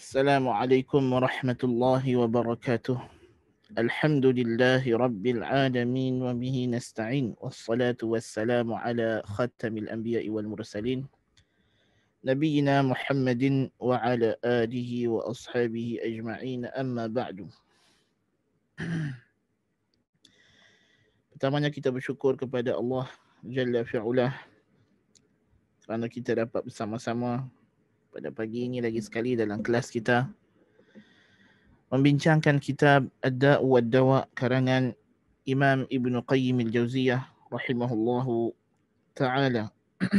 السلام عليكم ورحمة الله وبركاته. الحمد لله رب العالمين وبه نستعين والصلاة والسلام على خاتم الأنبياء والمرسلين نبينا محمد وعلى آله وأصحابه أجمعين. أما بعد Pertamanya kita bersyukur kepada Allah Jalla fi'ulah kerana kita dapat bersama-sama pada pagi ini lagi sekali dalam kelas kita membincangkan kitab Ad-Da'u wad-Dawa karangan Imam Ibn Qayyim al-Jauziyah rahimahullahu taala.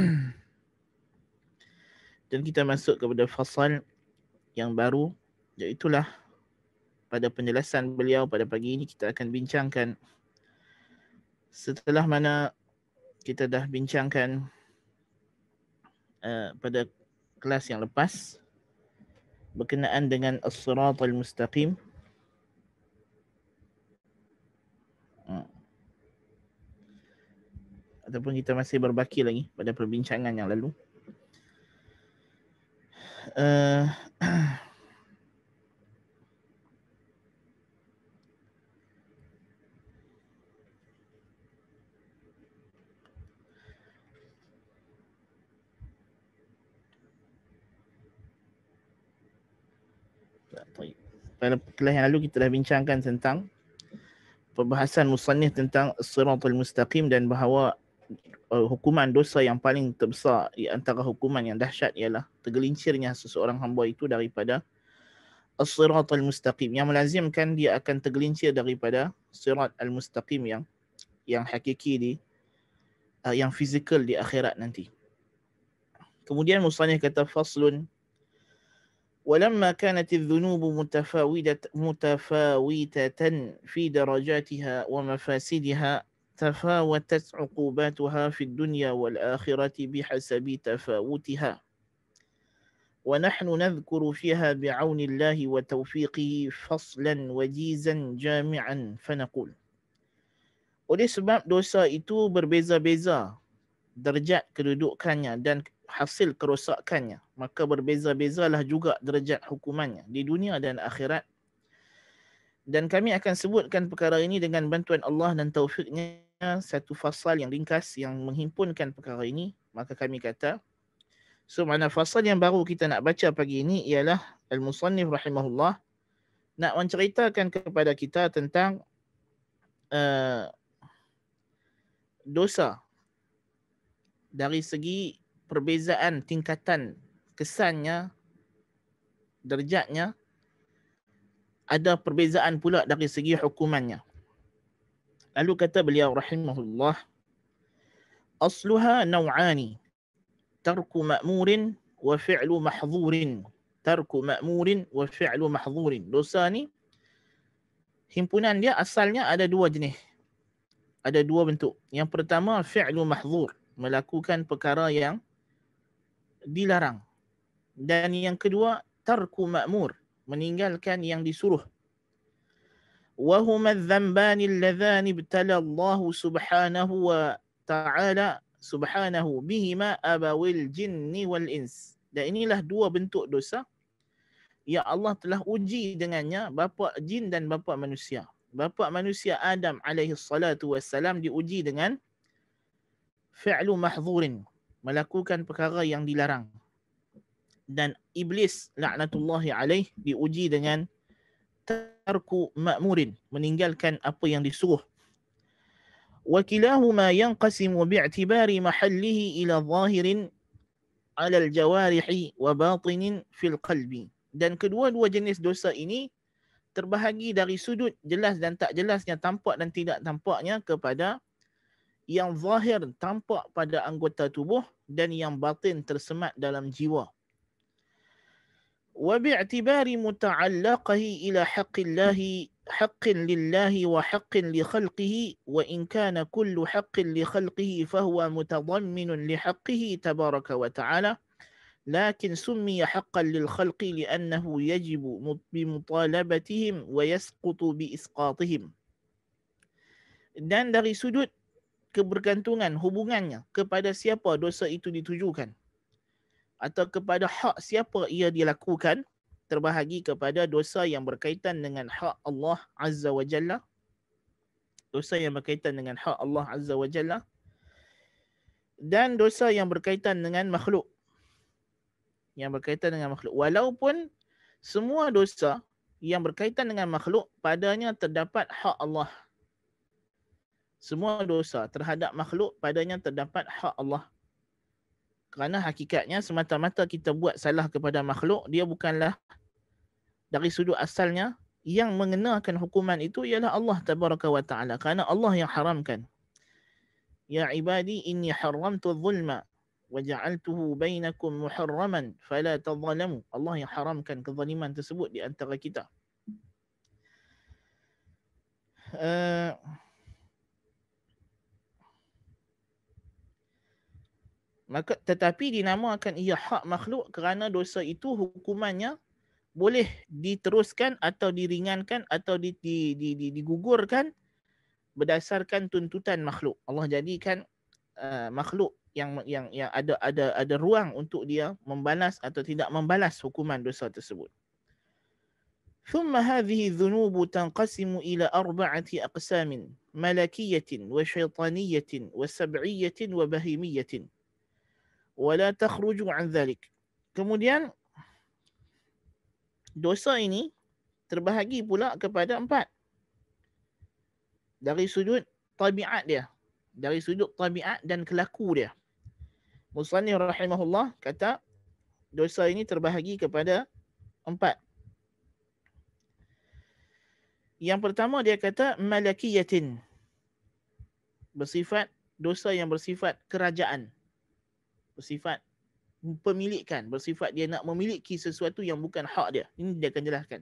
Dan kita masuk kepada fasal yang baru iaitu pada penjelasan beliau pada pagi ini kita akan bincangkan setelah mana kita dah bincangkan uh, pada kelas yang lepas berkenaan dengan as-sirat al-mustaqim hmm. ataupun kita masih berbaki lagi pada perbincangan yang lalu uh, pada kelas yang lalu kita dah bincangkan tentang perbahasan musannif tentang siratul mustaqim dan bahawa uh, hukuman dosa yang paling terbesar di antara hukuman yang dahsyat ialah tergelincirnya seseorang hamba itu daripada as-siratul mustaqim yang melazimkan dia akan tergelincir daripada sirat al-mustaqim yang yang hakiki di uh, yang fizikal di akhirat nanti. Kemudian musannif kata faslun ولما كانت الذنوب متفاوتة متفاوتة في درجاتها ومفاسدها تفاوتت عقوباتها في الدنيا والآخرة بحسب تفاوتها. ونحن نذكر فيها بعون الله وتوفيقه فصلا وجيزا جامعا فنقول Oleh sebab dosa itu berbeza-beza derajat kedudukannya dan hasil kerosakannya. Maka berbeza-bezalah juga derajat hukumannya di dunia dan akhirat. Dan kami akan sebutkan perkara ini dengan bantuan Allah dan taufiknya. Satu fasal yang ringkas yang menghimpunkan perkara ini. Maka kami kata so mana fasal yang baru kita nak baca pagi ini ialah al-musannif rahimahullah nak menceritakan kepada kita tentang uh, dosa dari segi perbezaan tingkatan kesannya derajatnya ada perbezaan pula dari segi hukumannya. Lalu kata beliau rahimahullah asluha naw'ani tarku ma'murin wa fi'lu mahdhurin tarku ma'murin wa fi'lu mahdhurin. Dosa ni himpunan dia asalnya ada dua jenis. Ada dua bentuk. Yang pertama fi'lu mahdhur melakukan perkara yang dilarang. Dan yang kedua, tarku ma'mur, meninggalkan yang disuruh. وهما الذنبان اللذان ابتلى الله سبحانه وتعالى سبحانه بهما أبوي الجن والإنس dan inilah dua bentuk dosa yang Allah telah uji dengannya bapa jin dan bapa manusia. Bapa manusia Adam alaihi salatu wassalam diuji dengan fi'lu mahdhurin, melakukan perkara yang dilarang. Dan iblis laknatullahi alaih diuji dengan tarku ma'murin, meninggalkan apa yang disuruh. وكلاهما ينقسم باعتبار محله إلى ظاهر على الجوارح وباطن في القلب dan kedua-dua jenis dosa ini terbahagi dari sudut jelas dan tak jelasnya tampak dan tidak tampaknya kepada yang zahir tampak pada anggota tubuh dan yang batin tersemat dalam jiwa. Wa bi'tibari muta'allaqahi ila haqqillahi haqqin lillahi wa haqqin li khalqihi wa in kana kullu haqqin li khalqihi fahuwa mutadamminun li haqqihi tabaraka wa ta'ala لكن سمي حقا للخلق لأنه يجب بمطالبتهم ويسقط بإسقاطهم dan dari sudut kebergantungan hubungannya kepada siapa dosa itu ditujukan atau kepada hak siapa ia dilakukan terbahagi kepada dosa yang berkaitan dengan hak Allah Azza wa Jalla. Dosa yang berkaitan dengan hak Allah Azza wa Jalla. Dan dosa yang berkaitan dengan makhluk. Yang berkaitan dengan makhluk. Walaupun semua dosa yang berkaitan dengan makhluk padanya terdapat hak Allah semua dosa terhadap makhluk padanya terdapat hak Allah. Kerana hakikatnya semata-mata kita buat salah kepada makhluk, dia bukanlah dari sudut asalnya yang mengenakan hukuman itu ialah Allah tabaraka wa taala kerana Allah yang haramkan. Ya ibadi inni haramtu zulma wa ja'altuhu bainakum muharraman fala tadhlamu. Allah yang haramkan kezaliman tersebut di antara kita. Uh, maka tetapi dinamakan ia hak makhluk kerana dosa itu hukumannya boleh diteruskan atau diringankan atau di, di, di, di, digugurkan berdasarkan tuntutan makhluk Allah jadikan uh, makhluk yang yang yang ada ada ada ruang untuk dia membalas atau tidak membalas hukuman dosa tersebut. ثم هذه الذنوب تنقسم إلى أربعة أقسام ملكية وشيطانية وسبعية وبهيمية wala takhruju an dhalik. Kemudian dosa ini terbahagi pula kepada empat. Dari sudut tabiat dia. Dari sudut tabiat dan kelaku dia. Musanni rahimahullah kata dosa ini terbahagi kepada empat. Yang pertama dia kata malakiyatin. Bersifat dosa yang bersifat kerajaan Bersifat pemilikan, bersifat dia nak memiliki sesuatu yang bukan hak dia. Ini dia akan jelaskan.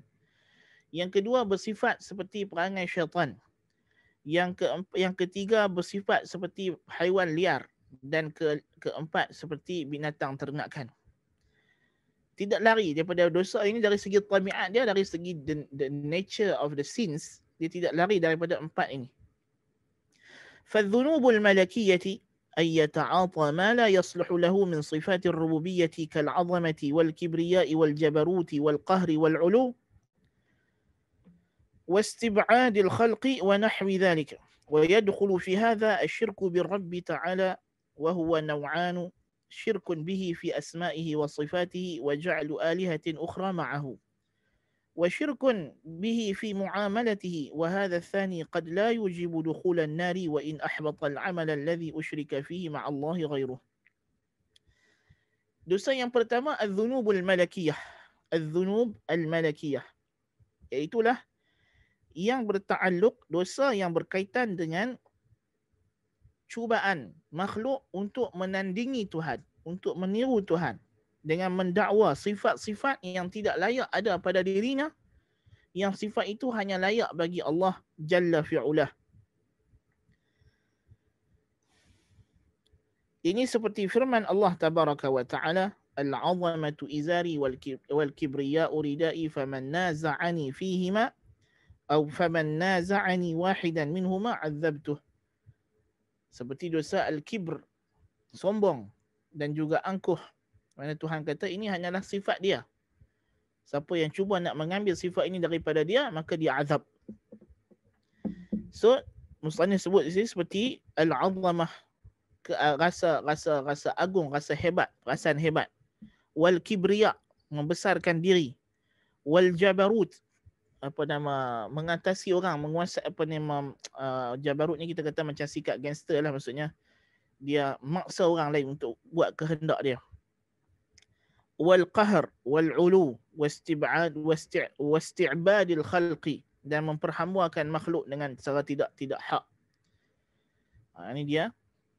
Yang kedua bersifat seperti perangai syaitan. Yang ke yang ketiga bersifat seperti haiwan liar dan ke keempat seperti binatang ternakan. Tidak lari daripada dosa ini dari segi tabiat dia, dari segi the, the nature of the sins, dia tidak lari daripada empat ini. فالذنوب الملكية أن يتعاطى ما لا يصلح له من صفات الربوبية كالعظمة والكبرياء والجبروت والقهر والعلو واستبعاد الخلق ونحو ذلك. ويدخل في هذا الشرك بالرب تعالى وهو نوعان شرك به في أسمائه وصفاته وجعل آلهة أخرى معه. وشرك به في معاملته وهذا الثاني قد لا يجب دخول النار وإن أحبط العمل الذي أشرك فيه مع الله غيره Dosa yang pertama al-dhunubul malakiyah. Al-dhunub al-malakiyah. Iaitulah yang bertakluk dosa yang berkaitan dengan cubaan makhluk untuk menandingi Tuhan, untuk meniru Tuhan dengan mendakwa sifat-sifat yang tidak layak ada pada dirinya yang sifat itu hanya layak bagi Allah Jalla fi'ulah. Ini seperti firman Allah Tabaraka wa Ta'ala Al-'azamatu izari wal-kibriya'u ridai faman naza'ani fihima atau faman naza'ani wahidan minhuma 'adzabtuh seperti dosa al-kibr sombong dan juga angkuh mana Tuhan kata ini hanyalah sifat dia. Siapa yang cuba nak mengambil sifat ini daripada dia maka dia azab. So musannif sebut di sini seperti al-'azamah ke rasa rasa rasa agung rasa hebat perasaan hebat. Wal kibriya membesarkan diri. Wal jabarut apa nama mengatasi orang menguasai apa nama uh, jabarut ni kita kata macam sikap gangster lah maksudnya. Dia maksa orang lain untuk buat kehendak dia wal ulu wastib'ad wasti'bad al khalqi dan memperhambakan makhluk dengan cara tidak tidak hak. Ha, ini dia.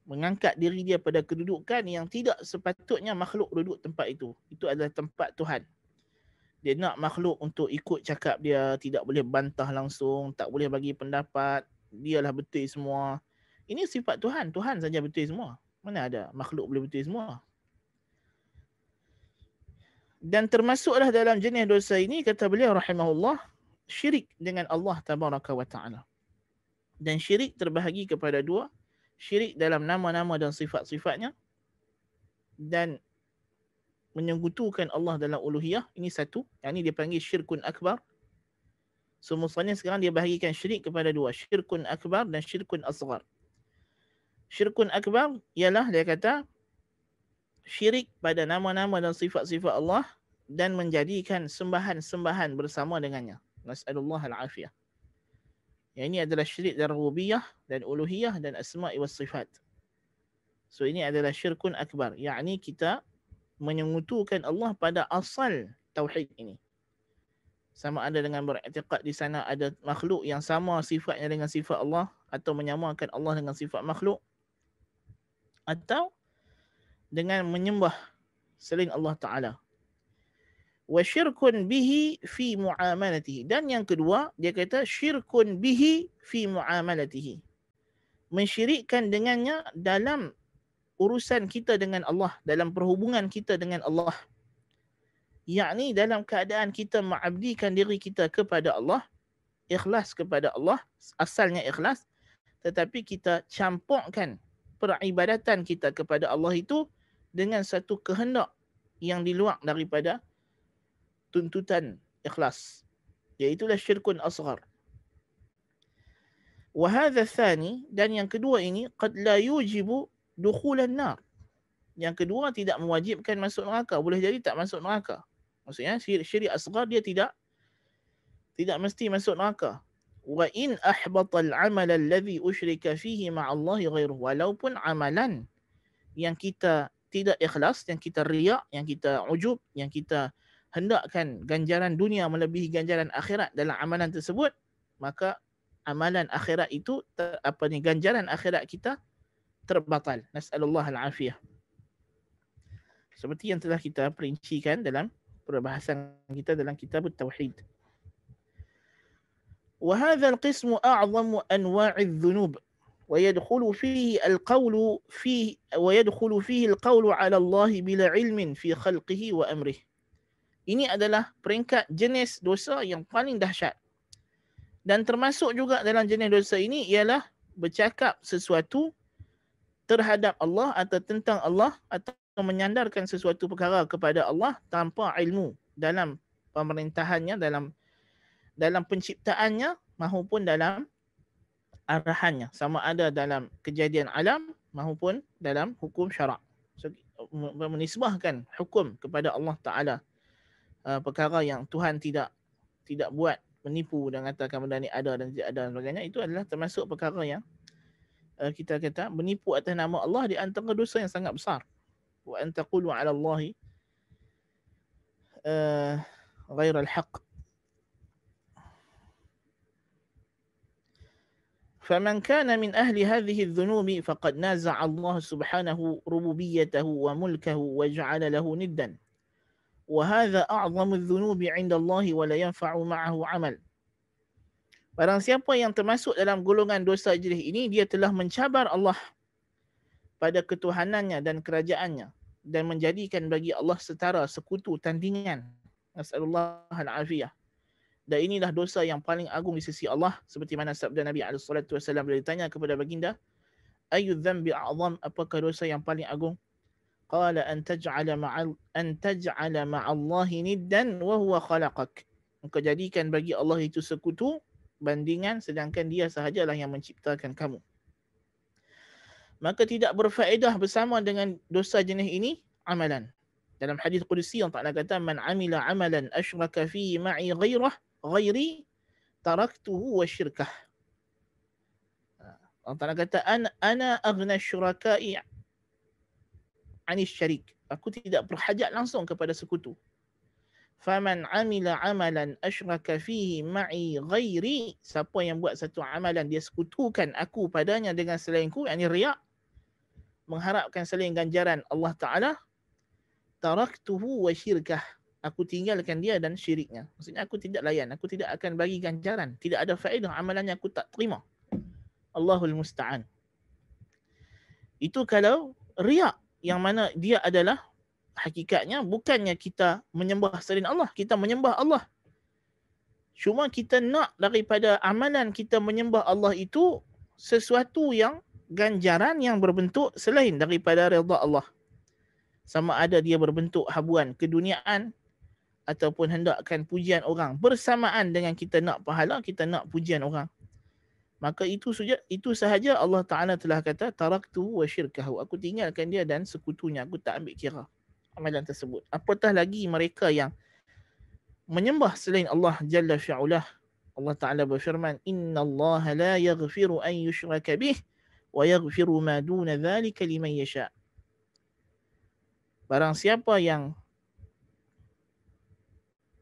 Mengangkat diri dia pada kedudukan yang tidak sepatutnya makhluk duduk tempat itu. Itu adalah tempat Tuhan. Dia nak makhluk untuk ikut cakap dia tidak boleh bantah langsung tak boleh bagi pendapat. Dialah betul semua. Ini sifat Tuhan. Tuhan saja betul semua. Mana ada makhluk boleh betul semua dan termasuklah dalam jenis dosa ini kata beliau rahimahullah syirik dengan Allah tabaraka wa taala. Dan syirik terbahagi kepada dua. Syirik dalam nama-nama dan sifat-sifatnya. Dan menyekutukan Allah dalam uluhiyah. Ini satu. Yang ini dia panggil syirkun akbar. So musannif sekarang dia bahagikan syirik kepada dua. Syirkun akbar dan syirkun asghar. Syirkun akbar ialah dia kata syirik pada nama-nama dan sifat-sifat Allah dan menjadikan sembahan-sembahan bersama dengannya. Nasallallahu al-afiyah. Yang ini adalah syirik dan rububiyah dan uluhiyah dan asma' wa sifat. So ini adalah syirkun akbar. Yakni kita menyekutukan Allah pada asal tauhid ini. Sama ada dengan beriktikad di sana ada makhluk yang sama sifatnya dengan sifat Allah atau menyamakan Allah dengan sifat makhluk. Atau dengan menyembah selain Allah Taala. Wa syirkun bihi fi muamalatihi dan yang kedua dia kata syirkun bihi fi muamalatihi. Mensyirikkan dengannya dalam urusan kita dengan Allah, dalam perhubungan kita dengan Allah. Yakni dalam keadaan kita mengabdikan diri kita kepada Allah, ikhlas kepada Allah, asalnya ikhlas, tetapi kita campurkan peribadatan kita kepada Allah itu dengan satu kehendak yang di luar daripada tuntutan ikhlas. Iaitulah syirkun asghar. Wahada thani dan yang kedua ini qad la yujibu dukhulan nar. Yang kedua tidak mewajibkan masuk neraka, boleh jadi tak masuk neraka. Maksudnya syirik, asghar dia tidak tidak mesti masuk neraka. Wa in ahbata al-amal alladhi usyrika fihi ma'a Allah ghairuh. Walaupun amalan yang kita tidak ikhlas, yang kita riak, yang kita ujub, yang kita hendakkan ganjaran dunia melebihi ganjaran akhirat dalam amalan tersebut, maka amalan akhirat itu apa ni ganjaran akhirat kita terbatal. Nas'alullah al-afiyah. Seperti yang telah kita perincikan dalam perbahasan kita dalam kitab Tauhid. وهذا القسم أعظم أنواع الذنوب ويدخل فيه القول فيه ويدخل فيه القول على الله بلا علم في خلقه وأمره. Ini adalah peringkat jenis dosa yang paling dahsyat. Dan termasuk juga dalam jenis dosa ini ialah bercakap sesuatu terhadap Allah atau tentang Allah atau menyandarkan sesuatu perkara kepada Allah tanpa ilmu dalam pemerintahannya dalam dalam penciptaannya maupun dalam arahannya sama ada dalam kejadian alam maupun dalam hukum syarak so, menisbahkan hukum kepada Allah Taala uh, perkara yang Tuhan tidak tidak buat menipu dan katakan benda ni ada dan tidak ada dan sebagainya itu adalah termasuk perkara yang uh, kita kata menipu atas nama Allah di antara dosa yang sangat besar. Wa an taqulu 'ala Allah uh, ghair al-haq. فمن كان من أهل هذه الذنوب فقد نازع الله سبحانه ربوبيته وملكه وجعل له ندا وهذا أعظم الذنوب عند الله ولا ينفع معه عمل Barang siapa yang termasuk dalam golongan dosa jenis ini, dia telah mencabar Allah pada ketuhanannya dan kerajaannya dan menjadikan bagi Allah setara sekutu tandingan. Nasallallahu al-afiyah. Dan inilah dosa yang paling agung di sisi Allah seperti mana sabda Nabi SAW bila ditanya kepada baginda, Ayu dhanbi a'zam, apakah dosa yang paling agung? Qala an taj'ala ma'al an taj'ala ma'allahi niddan wa huwa khalaqak. Engkau jadikan bagi Allah itu sekutu bandingan sedangkan dia sahajalah yang menciptakan kamu. Maka tidak berfaedah bersama dengan dosa jenis ini amalan. Dalam hadis Qudsi yang Ta'ala kata man amila amalan asyraka fihi ma'i ghairah ghairi taraktuhu wa syirkah. Allah Ta'ala kata ana, ana aghna syuraka'i anis syarik. Aku tidak berhajat langsung kepada sekutu faman amila amalan asyraka fihi ma'i ghairi siapa yang buat satu amalan dia sekutukan aku padanya dengan selainku yakni riak mengharapkan selain ganjaran Allah Taala taraktuhu wa syirkah aku tinggalkan dia dan syiriknya maksudnya aku tidak layan aku tidak akan bagi ganjaran tidak ada faedah amalannya aku tak terima Allahul musta'an itu kalau riak yang mana dia adalah hakikatnya bukannya kita menyembah selain Allah, kita menyembah Allah. Cuma kita nak daripada amalan kita menyembah Allah itu sesuatu yang ganjaran yang berbentuk selain daripada redha Allah. sama ada dia berbentuk habuan keduniaan ataupun hendakkan pujian orang bersamaan dengan kita nak pahala kita nak pujian orang. Maka itu saja itu sahaja Allah Taala telah kata taraktu wa syirkahu. Aku tinggalkan dia dan sekutunya. Aku tak ambil kira amalan tersebut. Apatah lagi mereka yang menyembah selain Allah jalla fi'ulah Allah Taala berfirman inna Allah la yaghfiru an yushraka bih wa yaghfiru ma duna dhalika liman yasha. Barang siapa yang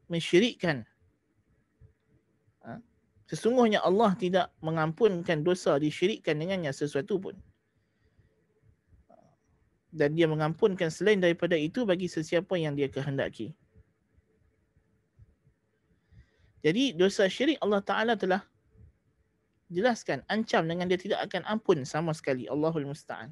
mensyirikkan ha? sesungguhnya Allah tidak mengampunkan dosa disyirikkan dengannya sesuatu pun dan dia mengampunkan selain daripada itu bagi sesiapa yang dia kehendaki jadi dosa syirik Allah Ta'ala telah jelaskan, ancam dengan dia tidak akan ampun sama sekali. Allahul Musta'an.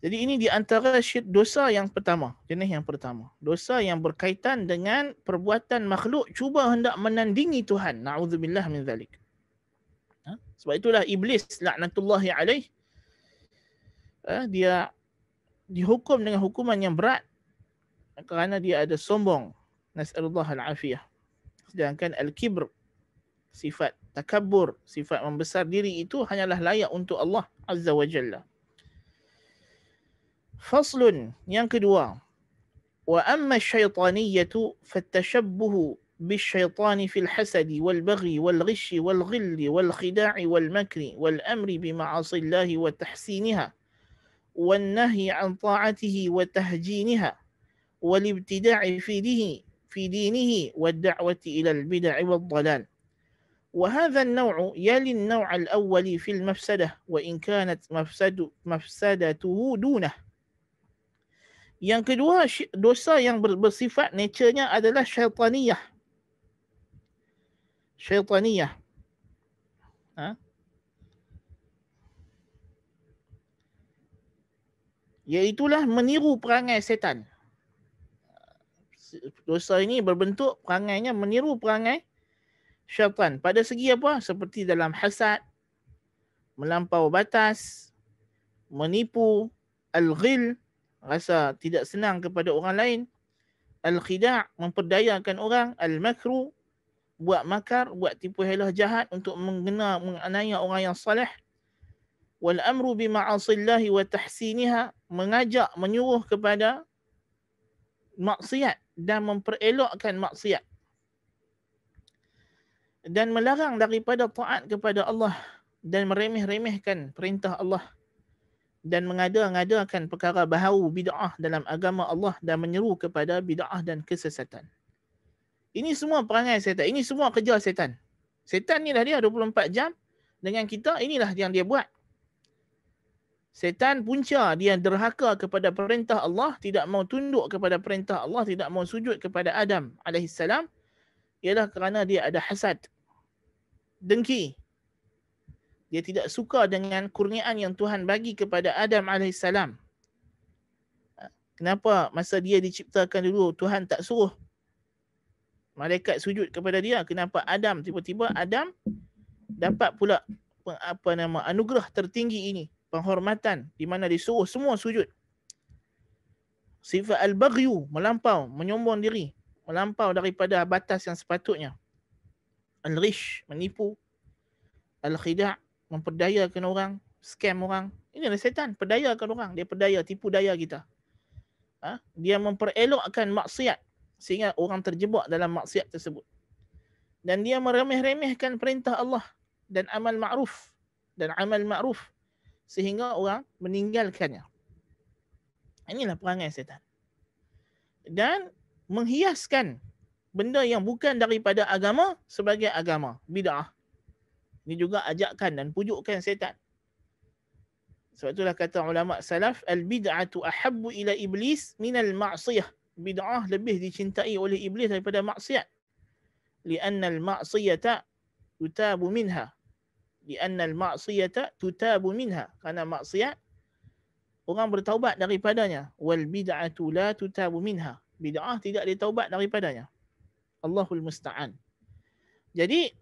Jadi ini di antara syirik dosa yang pertama, jenis yang pertama. Dosa yang berkaitan dengan perbuatan makhluk cuba hendak menandingi Tuhan. Na'udzubillah min zalik. Ha? Sebab itulah iblis laknatullahi alaih ha? dia dihukum dengan hukuman yang berat kerana dia ada sombong. Nas'alullah al-afiyah. Sedangkan al-kibr, sifat takabur, sifat membesar diri itu hanyalah layak untuk Allah Azza wa Jalla. فصل ينكدوا وأما الشيطانية فالتشبه بالشيطان في الحسد والبغي والغش والغل والخداع والمكر والأمر بمعاصي الله وتحسينها والنهي عن طاعته وتهجينها والابتداع في دينه, في دينه والدعوة إلى البدع والضلال. وهذا النوع يلي النوع الأول في المفسدة وإن كانت مفسد مفسدته دونه. Yang kedua, dosa yang bersifat nature-nya adalah syaitaniyah. Syaitaniyah. Ha? Iaitulah meniru perangai setan. Dosa ini berbentuk perangainya meniru perangai syaitan. Pada segi apa? Seperti dalam hasad, melampau batas, menipu, al-ghil, rasa tidak senang kepada orang lain. Al-khida' memperdayakan orang. Al-makru buat makar buat tipu helah jahat untuk menggena menganiaya orang yang saleh wal amru bi ma'asillahi wa tahsiniha mengajak menyuruh kepada maksiat dan memperelokkan maksiat. Dan melarang daripada taat kepada Allah dan meremeh-remehkan perintah Allah dan mengada-ngadakan perkara baharu bid'ah dalam agama Allah dan menyeru kepada bid'ah dan kesesatan. Ini semua perangai setan. Ini semua kerja setan. Setan ni dah dia 24 jam dengan kita. Inilah yang dia buat. Setan punca dia derhaka kepada perintah Allah, tidak mau tunduk kepada perintah Allah, tidak mau sujud kepada Adam AS. Ialah kerana dia ada hasad. Dengki dia tidak suka dengan kurniaan yang Tuhan bagi kepada Adam AS. Kenapa masa dia diciptakan dulu Tuhan tak suruh malaikat sujud kepada dia? Kenapa Adam tiba-tiba Adam dapat pula apa nama anugerah tertinggi ini, penghormatan di mana disuruh semua sujud. Sifat al-baghyu, melampau, menyombong diri, melampau daripada batas yang sepatutnya. Al-rish, menipu. Al-khida' memperdayakan orang, scam orang. Ini adalah setan, perdayakan orang. Dia perdaya, tipu daya kita. Ha? Dia memperelokkan maksiat sehingga orang terjebak dalam maksiat tersebut. Dan dia meremeh-remehkan perintah Allah dan amal ma'ruf dan amal ma'ruf sehingga orang meninggalkannya. Inilah perangai setan. Dan menghiaskan benda yang bukan daripada agama sebagai agama, bid'ah. Ini juga ajakkan dan pujukan setan. Sebab itulah kata ulama salaf, al-bid'atu ahabbu ila iblis min al-ma'siyah. Bid'ah lebih dicintai oleh iblis daripada maksiat. Lianna al-ma'siyata tutabu minha. Lianna al-ma'siyata tutabu minha. Karena maksiat, orang bertaubat daripadanya. Wal bid'atu la tutabu minha. Bid'ah tidak ditaubat daripadanya. Allahul Musta'an. Jadi,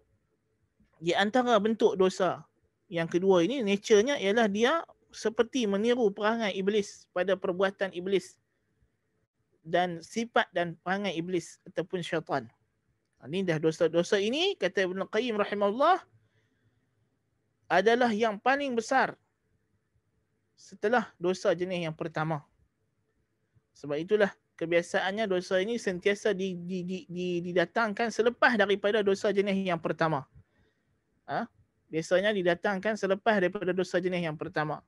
di antara bentuk dosa yang kedua ini nature-nya ialah dia seperti meniru perangai iblis pada perbuatan iblis dan sifat dan perangai iblis ataupun syaitan. Ini dah dosa-dosa ini kata Ibn Qayyim rahimahullah adalah yang paling besar setelah dosa jenis yang pertama. Sebab itulah kebiasaannya dosa ini sentiasa di, di, di, di, didatangkan selepas daripada dosa jenis yang pertama. Ha? Biasanya didatangkan selepas daripada dosa jenis yang pertama.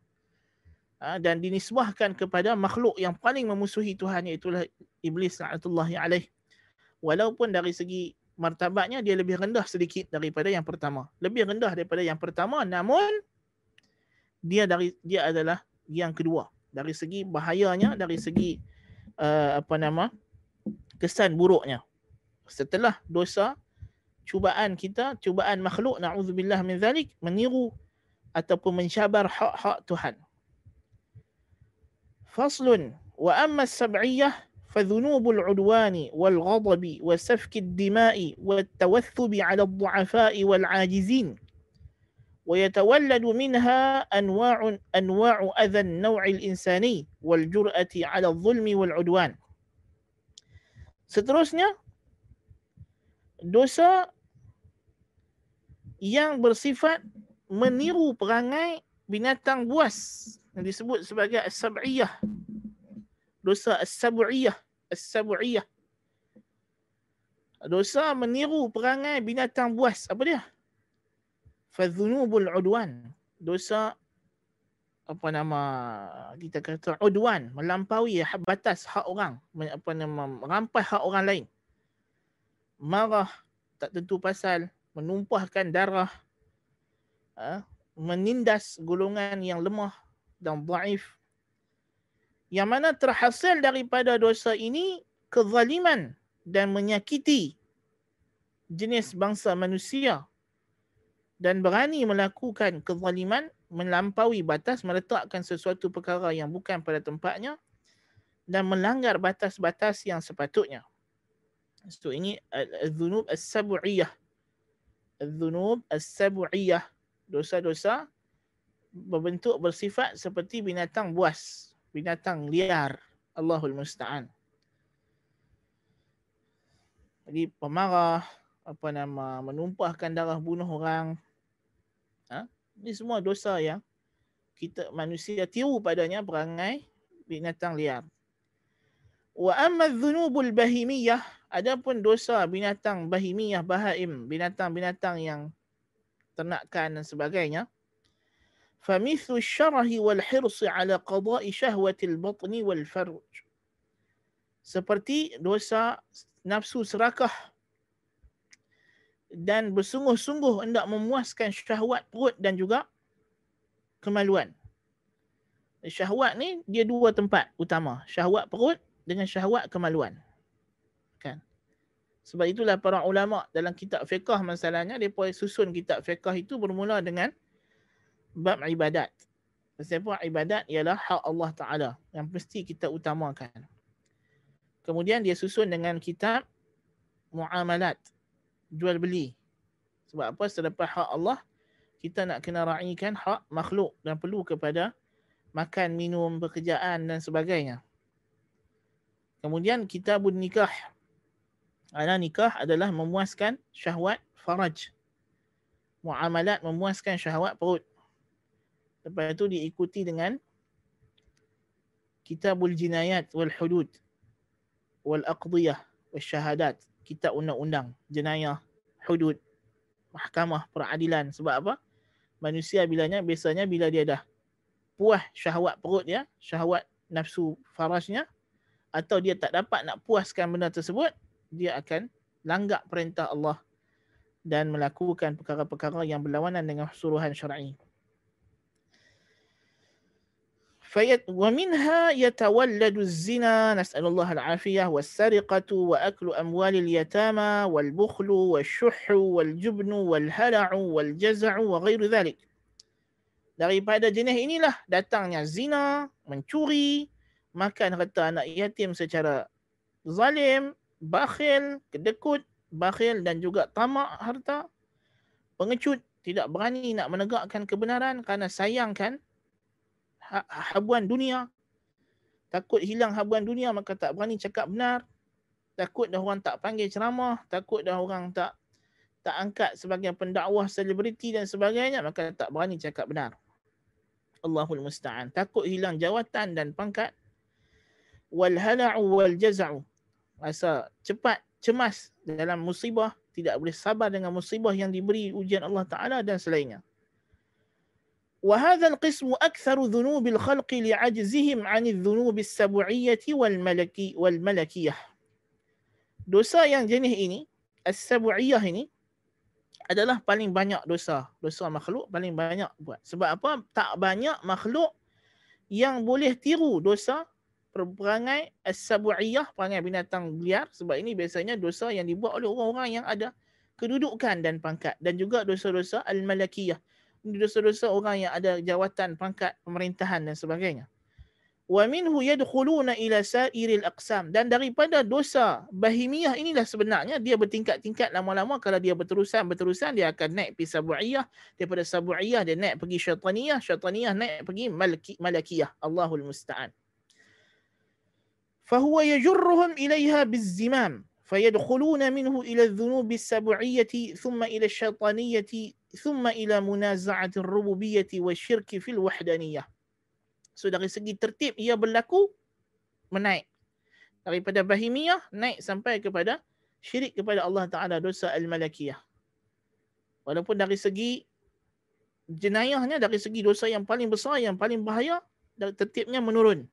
Ha? Dan dinisbahkan kepada makhluk yang paling memusuhi Tuhan iaitu Iblis la'atullahi alaih. Walaupun dari segi martabatnya dia lebih rendah sedikit daripada yang pertama. Lebih rendah daripada yang pertama namun dia dari dia adalah yang kedua dari segi bahayanya dari segi uh, apa nama kesan buruknya setelah dosa cubaan kita cubaan makhluk naudzubillah min zalik meniru ataupun mencabar hak-hak Tuhan faslun wa amma as-sab'iyyah فذنوب العدوان والغضب وسفك الدماء والتوثب على الضعفاء والعاجزين ويتولد منها أنواع أنواع أذى النوع الإنساني والجرأة على الظلم والعدوان. Seterusnya dosa yang bersifat meniru perangai binatang buas yang disebut sebagai as-sab'iyah. Dosa as-sab'iyah, as-sab'iyah. Dosa meniru perangai binatang buas. Apa dia? fadzunubul udwan dosa apa nama kita kata udwan melampaui batas hak orang apa nama merampas hak orang lain marah tak tentu pasal menumpahkan darah ha, menindas golongan yang lemah dan dhaif yang mana terhasil daripada dosa ini kezaliman dan menyakiti jenis bangsa manusia dan berani melakukan kezaliman melampaui batas meletakkan sesuatu perkara yang bukan pada tempatnya dan melanggar batas-batas yang sepatutnya. So ini az-zunub as-sab'iyah. Az-zunub as-sab'iyah. Dosa-dosa berbentuk bersifat seperti binatang buas, binatang liar. Allahul musta'an. Jadi pemarah, apa nama, menumpahkan darah bunuh orang, Ha? Ini semua dosa yang kita manusia tiru padanya perangai binatang liar. Wa amma dhunubul bahimiyah, adapun dosa binatang bahimiyah, bahaim, binatang-binatang yang ternakan dan sebagainya. فمثل الشره والحرص على قضاء شهوة البطن والفرج. Seperti dosa nafsu serakah dan bersungguh-sungguh hendak memuaskan syahwat perut dan juga kemaluan. Syahwat ni dia dua tempat utama. Syahwat perut dengan syahwat kemaluan. Kan? Sebab itulah para ulama dalam kitab fiqah masalahnya depa susun kitab fiqah itu bermula dengan bab ibadat. Sebab ibadat ialah hak Allah Taala yang mesti kita utamakan. Kemudian dia susun dengan kitab muamalat jual beli. Sebab apa? Selepas hak Allah, kita nak kena raikan hak makhluk dan perlu kepada makan, minum, pekerjaan dan sebagainya. Kemudian kita kitabun nikah. Ada nikah adalah memuaskan syahwat faraj. Muamalat memuaskan syahwat perut. Lepas itu diikuti dengan kitabul jinayat wal hudud wal aqdiyah wal syahadat kitab undang-undang, jenayah, hudud, mahkamah peradilan. Sebab apa? Manusia bilanya biasanya bila dia dah puas syahwat perut dia, syahwat nafsu farasnya atau dia tak dapat nak puaskan benda tersebut, dia akan langgar perintah Allah dan melakukan perkara-perkara yang berlawanan dengan suruhan syar'i. Fayat wa minha yatawalladu az-zina nas'alullah al-afiyah was-sariqatu wa aklu amwal al-yatama wal-bukhlu wash-shuhu wal-jubnu wal-hala'u wal-jaz'u wa ghairu dhalik. Daripada jenis inilah datangnya zina, mencuri, makan harta anak yatim secara zalim, bakhil, kedekut, bakhil dan juga tamak harta, pengecut, tidak berani nak menegakkan kebenaran kerana sayangkan ha- habuan dunia. Takut hilang habuan dunia maka tak berani cakap benar. Takut dah orang tak panggil ceramah. Takut dah orang tak tak angkat sebagai pendakwah selebriti dan sebagainya maka tak berani cakap benar. Allahul musta'an. Takut hilang jawatan dan pangkat. Wal hala'u wal jaza'u Rasa cepat, cemas dalam musibah, tidak boleh sabar dengan musibah yang diberi ujian Allah Taala dan selainnya. وهذا القسم أكثر ذنوب الخلق لعجزهم عن الذنوب السبعية والملكي والملكية. Dosa yang jenis ini, as-sabu'iyah ini, adalah paling banyak dosa. Dosa makhluk paling banyak buat. Sebab apa? Tak banyak makhluk yang boleh tiru dosa perangai as-sabu'iyah, perangai binatang liar. Sebab ini biasanya dosa yang dibuat oleh orang-orang yang ada kedudukan dan pangkat. Dan juga dosa-dosa al-malakiyah. Dosa-dosa orang yang ada jawatan, pangkat, pemerintahan dan sebagainya. Wa minhu yadkhuluna ila sa'iril aqsam. Dan daripada dosa bahimiyah inilah sebenarnya dia bertingkat-tingkat lama-lama. Kalau dia berterusan berterusan dia akan naik pergi sabu'iyah daripada sabu'iyah dia naik pergi syaitaniyah syaitaniyah naik pergi malakiyah. Allahul musta'an فهو يجرهم إليها بالزمام فيدخلون منه إلى الذنوب السبعية ثم إلى الشيطانية ثم إلى منازعة الربوبية والشرك في الوحدانية So dari segi tertib ia berlaku menaik. Daripada bahimiyah naik sampai kepada syirik kepada Allah Ta'ala dosa al-malakiyah. Walaupun dari segi jenayahnya, dari segi dosa yang paling besar, yang paling bahaya, tertibnya menurun.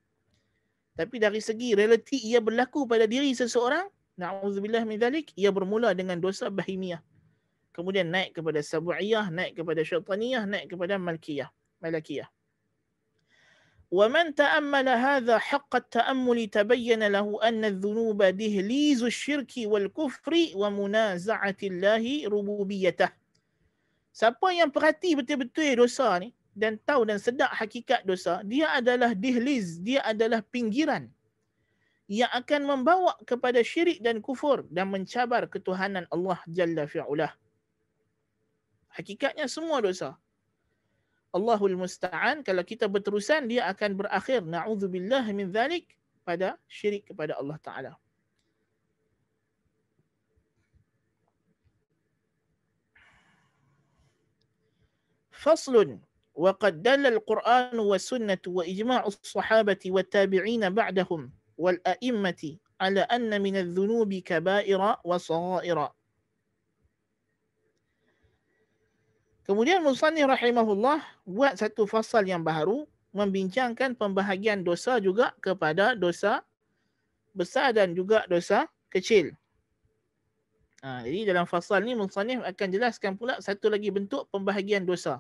Tapi dari segi realiti ia berlaku pada diri seseorang, na'udzubillah min dhalik, ia bermula dengan dosa bahimiyah. Kemudian naik kepada sabu'iyah, naik kepada syaitaniyah, naik kepada malkiyah, malakiyah. ومن تأمل هذا حق التأمل تبين له أن الذنوب دهليز الشرك والكفر ومنازعة الله ربوبيته. Siapa yang perhati betul-betul dosa ni, dan tahu dan sedar hakikat dosa, dia adalah dihliz, dia adalah pinggiran yang akan membawa kepada syirik dan kufur dan mencabar ketuhanan Allah Jalla fi'ulah. Hakikatnya semua dosa. Allahul Musta'an, kalau kita berterusan, dia akan berakhir. Na'udzubillah min dhalik pada syirik kepada Allah Ta'ala. Faslun. وقد دل القرآن والسنة وإجماع الصحابة والتابعين بعدهم والأئمة على أن من الذنوب كبائر وصغائر Kemudian Musani rahimahullah buat satu fasal yang baru membincangkan pembahagian dosa juga kepada dosa besar dan juga dosa kecil. Ha, jadi dalam fasal ni Musani akan jelaskan pula satu lagi bentuk pembahagian dosa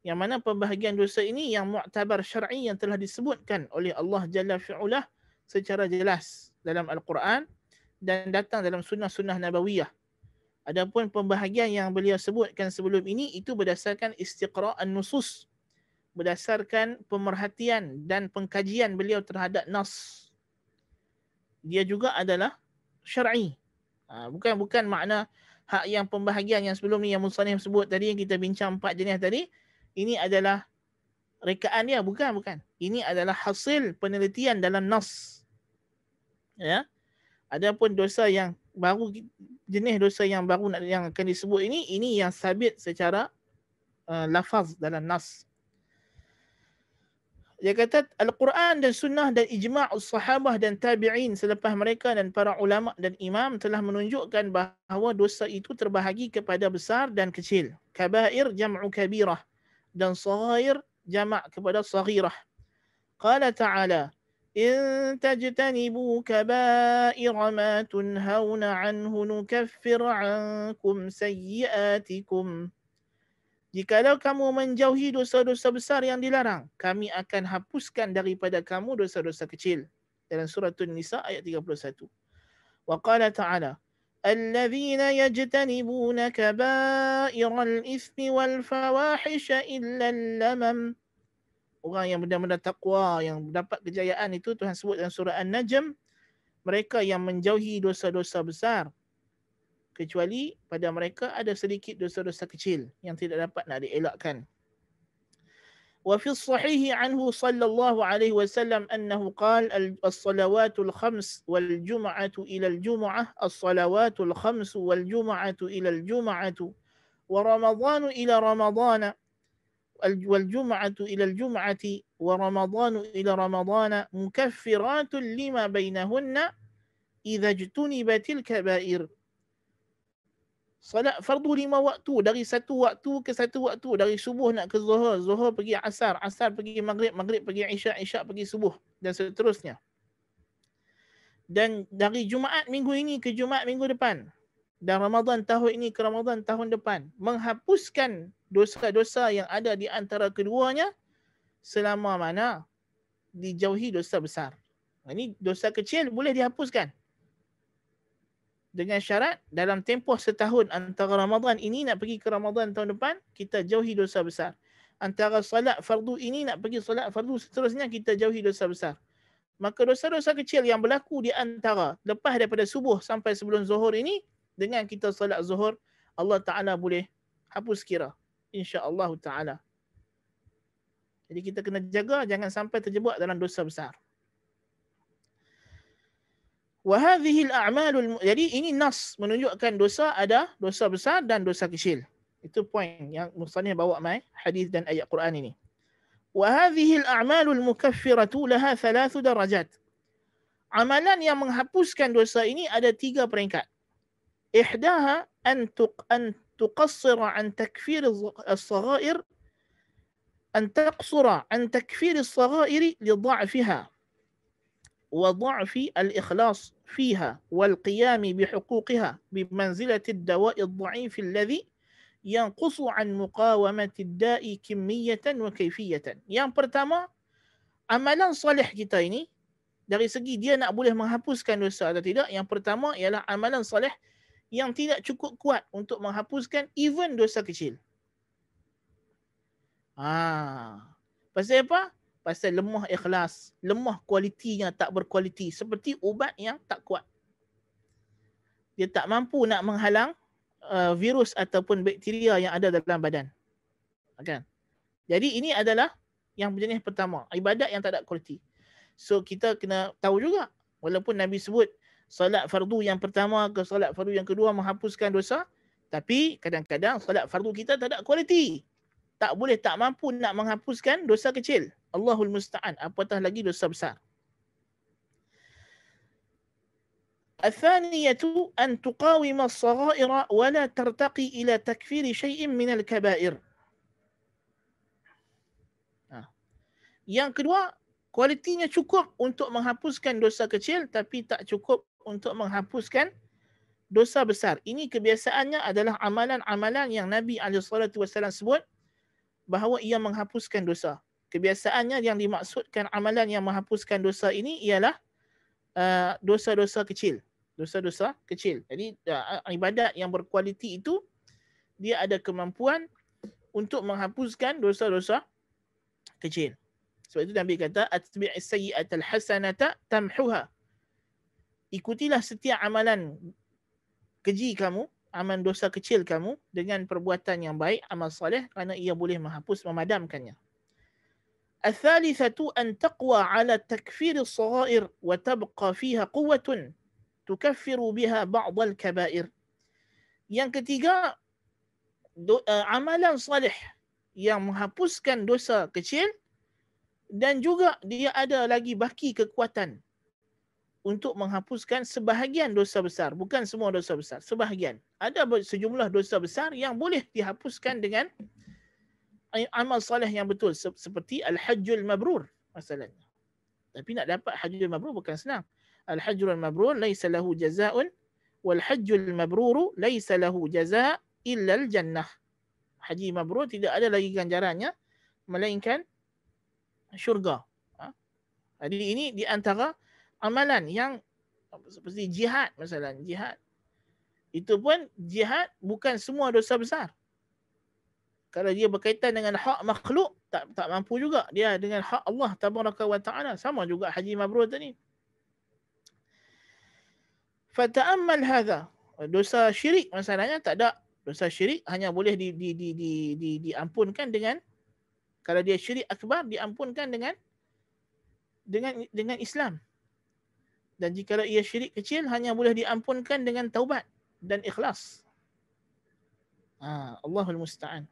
yang mana pembahagian dosa ini yang mu'tabar syar'i yang telah disebutkan oleh Allah Jalla fi'ulah secara jelas dalam Al-Quran dan datang dalam sunnah-sunnah nabawiyah. Adapun pembahagian yang beliau sebutkan sebelum ini itu berdasarkan istiqra'an nusus. Berdasarkan pemerhatian dan pengkajian beliau terhadap nas. Dia juga adalah syar'i. Ha, bukan bukan makna hak yang pembahagian yang sebelum ni yang Musanim sebut tadi yang kita bincang empat jenis tadi ini adalah rekaan dia. Bukan bukan. Ini adalah hasil penelitian dalam nas. Ya. Adapun dosa yang baru jenis dosa yang baru yang akan disebut ini ini yang sabit secara uh, lafaz dalam nas. Dia kata Al-Quran dan Sunnah dan Ijma' sahabah dan tabi'in selepas mereka dan para ulama dan imam telah menunjukkan bahawa dosa itu terbahagi kepada besar dan kecil. Kabair jam'u kabirah dan saghair jamak kepada saghirah. Qala ta'ala إن تجتنبوا كبائر ما تنهون عنه نكفر عنكم سيئاتكم Jikalau kamu menjauhi dosa-dosa besar yang dilarang, kami akan hapuskan daripada kamu dosa-dosa kecil. Dalam surah An-Nisa ayat 31. Wa qala ta'ala, الذين يجتنبون كبائر الإثم والفواحش إلا اللمم Orang yang benar-benar takwa, yang dapat kejayaan itu Tuhan sebut dalam surah An-Najm. Mereka yang menjauhi dosa-dosa besar. Kecuali pada mereka ada sedikit dosa-dosa kecil yang tidak dapat nak dielakkan. وفي الصحيح عنه صلى الله عليه وسلم أنه قال الصلوات الخمس والجمعة إلى الجمعة الصلوات الخمس والجمعة إلى الجمعة ورمضان إلى رمضان والجمعة إلى الجمعة ورمضان إلى رمضان مكفرات لما بينهن إذا اجتنبت الكبائر Salat fardu lima waktu dari satu waktu ke satu waktu dari subuh nak ke zuhur, zuhur pergi asar, asar pergi maghrib, maghrib pergi isyak, isyak pergi subuh dan seterusnya. Dan dari Jumaat minggu ini ke Jumaat minggu depan dan Ramadan tahun ini ke Ramadan tahun depan menghapuskan dosa-dosa yang ada di antara keduanya selama mana dijauhi dosa besar. Ini dosa kecil boleh dihapuskan dengan syarat dalam tempoh setahun antara Ramadan ini nak pergi ke Ramadan tahun depan, kita jauhi dosa besar. Antara salat fardu ini nak pergi salat fardu seterusnya, kita jauhi dosa besar. Maka dosa-dosa kecil yang berlaku di antara lepas daripada subuh sampai sebelum zuhur ini, dengan kita salat zuhur, Allah Ta'ala boleh hapus kira. InsyaAllah Ta'ala. Jadi kita kena jaga jangan sampai terjebak dalam dosa besar. Wahadhihi al-a'malul jadi ini nas menunjukkan dosa ada dosa besar dan dosa kecil. Itu poin yang musannif bawa mai hadis dan ayat Quran ini. Wahadhihi al-a'malul mukaffiratu laha thalathu darajat. Amalan yang menghapuskan dosa ini ada tiga peringkat. Ihdaha an tuq an tuqassira an takfir as-saghair an taqsura an takfir as-saghair li dha'fiha. وضعف الإخلاص فيها والقيام بحقوقها بمنزلة الدواء الضعيف الذي ينقص عن مقاومة الداء كمية وكيفية yang pertama amalan salih kita ini dari segi dia nak boleh menghapuskan dosa atau tidak yang pertama ialah amalan salih yang tidak cukup kuat untuk menghapuskan even dosa kecil. Ah, pasal apa? Pasal lemah ikhlas, lemah kualitinya tak berkualiti seperti ubat yang tak kuat. Dia tak mampu nak menghalang uh, virus ataupun bakteria yang ada dalam badan. Kan? Jadi ini adalah yang jenis pertama, ibadat yang tak ada kualiti. So kita kena tahu juga walaupun Nabi sebut solat fardu yang pertama ke solat fardu yang kedua menghapuskan dosa, tapi kadang-kadang solat fardu kita tak ada kualiti. Tak boleh tak mampu nak menghapuskan dosa kecil. Allahul Musta'an. Apatah lagi dosa besar. الثانية أن تقاوم الصغائر ولا ترتقي إلى تكفير شيء من الكبائر. Yang kedua, kualitinya cukup untuk menghapuskan dosa kecil tapi tak cukup untuk menghapuskan dosa besar. Ini kebiasaannya adalah amalan-amalan yang Nabi SAW sebut bahawa ia menghapuskan dosa kebiasaannya yang dimaksudkan amalan yang menghapuskan dosa ini ialah uh, dosa-dosa kecil. Dosa-dosa kecil. Jadi uh, ibadat yang berkualiti itu dia ada kemampuan untuk menghapuskan dosa-dosa kecil. Sebab itu Nabi kata atbi' as-sayyi'ata al-hasanata tamhuha. Ikutilah setiap amalan keji kamu, amalan dosa kecil kamu dengan perbuatan yang baik, amal soleh kerana ia boleh menghapus memadamkannya. الثالثة أن تقوى على تكفير الصغائر وتبقى فيها قوة تكفر بها بعض الكبائر Yang ketiga, do, uh, amalan salih yang menghapuskan dosa kecil dan juga dia ada lagi baki kekuatan untuk menghapuskan sebahagian dosa besar. Bukan semua dosa besar, sebahagian. Ada sejumlah dosa besar yang boleh dihapuskan dengan amal soleh yang betul seperti al-hajjul mabrur masalahnya. Tapi nak dapat hajjul mabrur bukan senang. Al-hajjul mabrur laisa lahu jazaa'un wal hajjul mabrur laisa lahu jazaa' illa al-jannah. Haji mabrur tidak ada lagi ganjarannya melainkan syurga. Ha? Jadi ini di antara amalan yang seperti jihad masalah jihad. Itu pun jihad bukan semua dosa besar kalau dia berkaitan dengan hak makhluk tak tak mampu juga dia dengan hak Allah tabaraka wa taala sama juga haji mabrur tadi fata'ammal hadha dosa syirik masalahnya tak ada dosa syirik hanya boleh di di di di, di diampunkan dengan Kalau dia syirik akbar diampunkan dengan dengan dengan Islam. Dan jika ia syirik kecil hanya boleh diampunkan dengan taubat dan ikhlas. Ah, Allahul musta'an.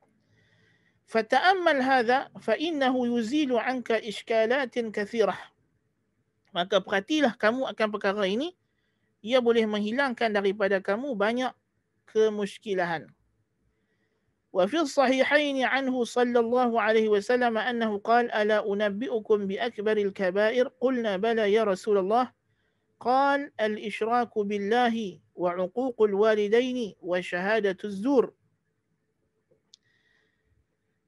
Hadha fa innahu yuzilu anka iskalatin kathirah. Maka perhatilah kamu akan perkara ini ia boleh menghilangkan daripada kamu banyak kemuskilahan. وفي الصحيحين عنه صلى الله عليه وسلم أنه قال ألا أنبئكم بأكبر الكبائر قلنا بلى يا رسول الله قال الإشراك بالله وعقوق الوالدين وشهادة الزور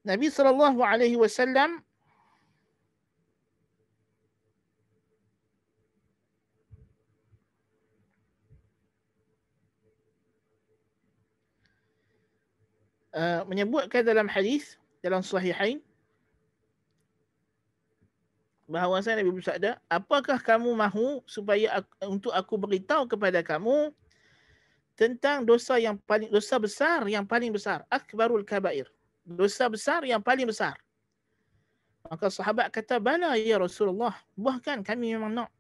Nabi sallallahu alaihi wasallam uh, menyebutkan dalam hadis dalam sahihain bahawa saya Nabi bersabda, apakah kamu mahu supaya aku, untuk aku beritahu kepada kamu tentang dosa yang paling dosa besar yang paling besar? Akbarul kabair. Dosa besar yang paling besar. Maka sahabat kata, "Bala ya Rasulullah." Bahkan kami memang nak.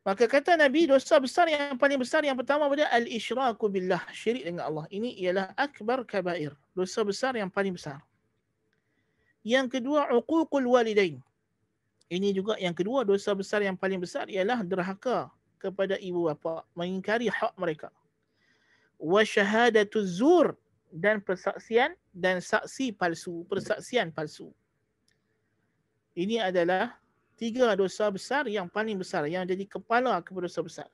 Maka kata Nabi, dosa besar yang paling besar yang pertama pada al-isyraku billah, syirik dengan Allah. Ini ialah akbar kabair, dosa besar yang paling besar. Yang kedua, uququl walidain. Ini juga yang kedua, dosa besar yang paling besar ialah derhaka kepada ibu bapa, mengingkari hak mereka. Wa syahadatu zur dan persaksian dan saksi palsu, persaksian palsu. Ini adalah tiga dosa besar yang paling besar yang jadi kepala kepada dosa besar.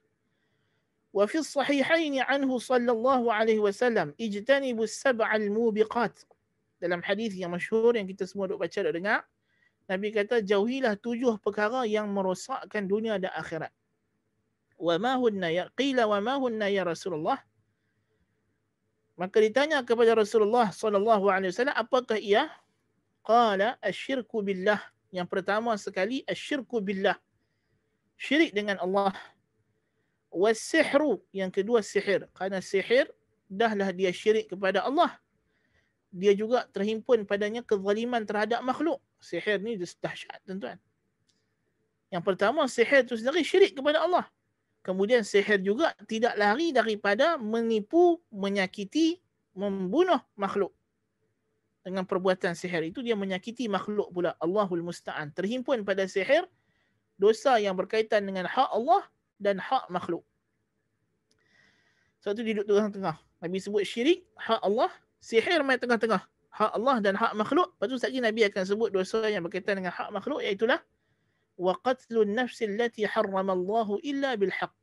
Wa fi sahihain anhu sallallahu alaihi wasallam ijtanibu sab'al mubiqat. Dalam hadis yang masyhur yang kita semua duk baca duk dengar, Nabi kata jauhilah tujuh perkara yang merosakkan dunia dan akhirat. Wa ma hunna ya qila wa ma hunna ya Rasulullah? Maka ditanya kepada Rasulullah sallallahu alaihi wasallam apakah ia? Qala asyirku billah yang pertama sekali asyirku billah. Syirik dengan Allah. Wasihru. Yang kedua sihir. Kerana sihir dahlah dia syirik kepada Allah. Dia juga terhimpun padanya kezaliman terhadap makhluk. Sihir ni dahsyat tuan-tuan. Yang pertama sihir itu sendiri syirik kepada Allah. Kemudian sihir juga tidak lari daripada menipu, menyakiti, membunuh makhluk. Dengan perbuatan sihir itu dia menyakiti makhluk pula Allahul Musta'an. Terhimpun pada sihir dosa yang berkaitan dengan hak Allah dan hak makhluk. Sebab so, duduk tengah-tengah. Nabi sebut syirik hak Allah. Sihir main tengah-tengah. Hak Allah dan hak makhluk. Lepas tu Nabi akan sebut dosa yang berkaitan dengan hak makhluk iaitulah Allah illa bil haqq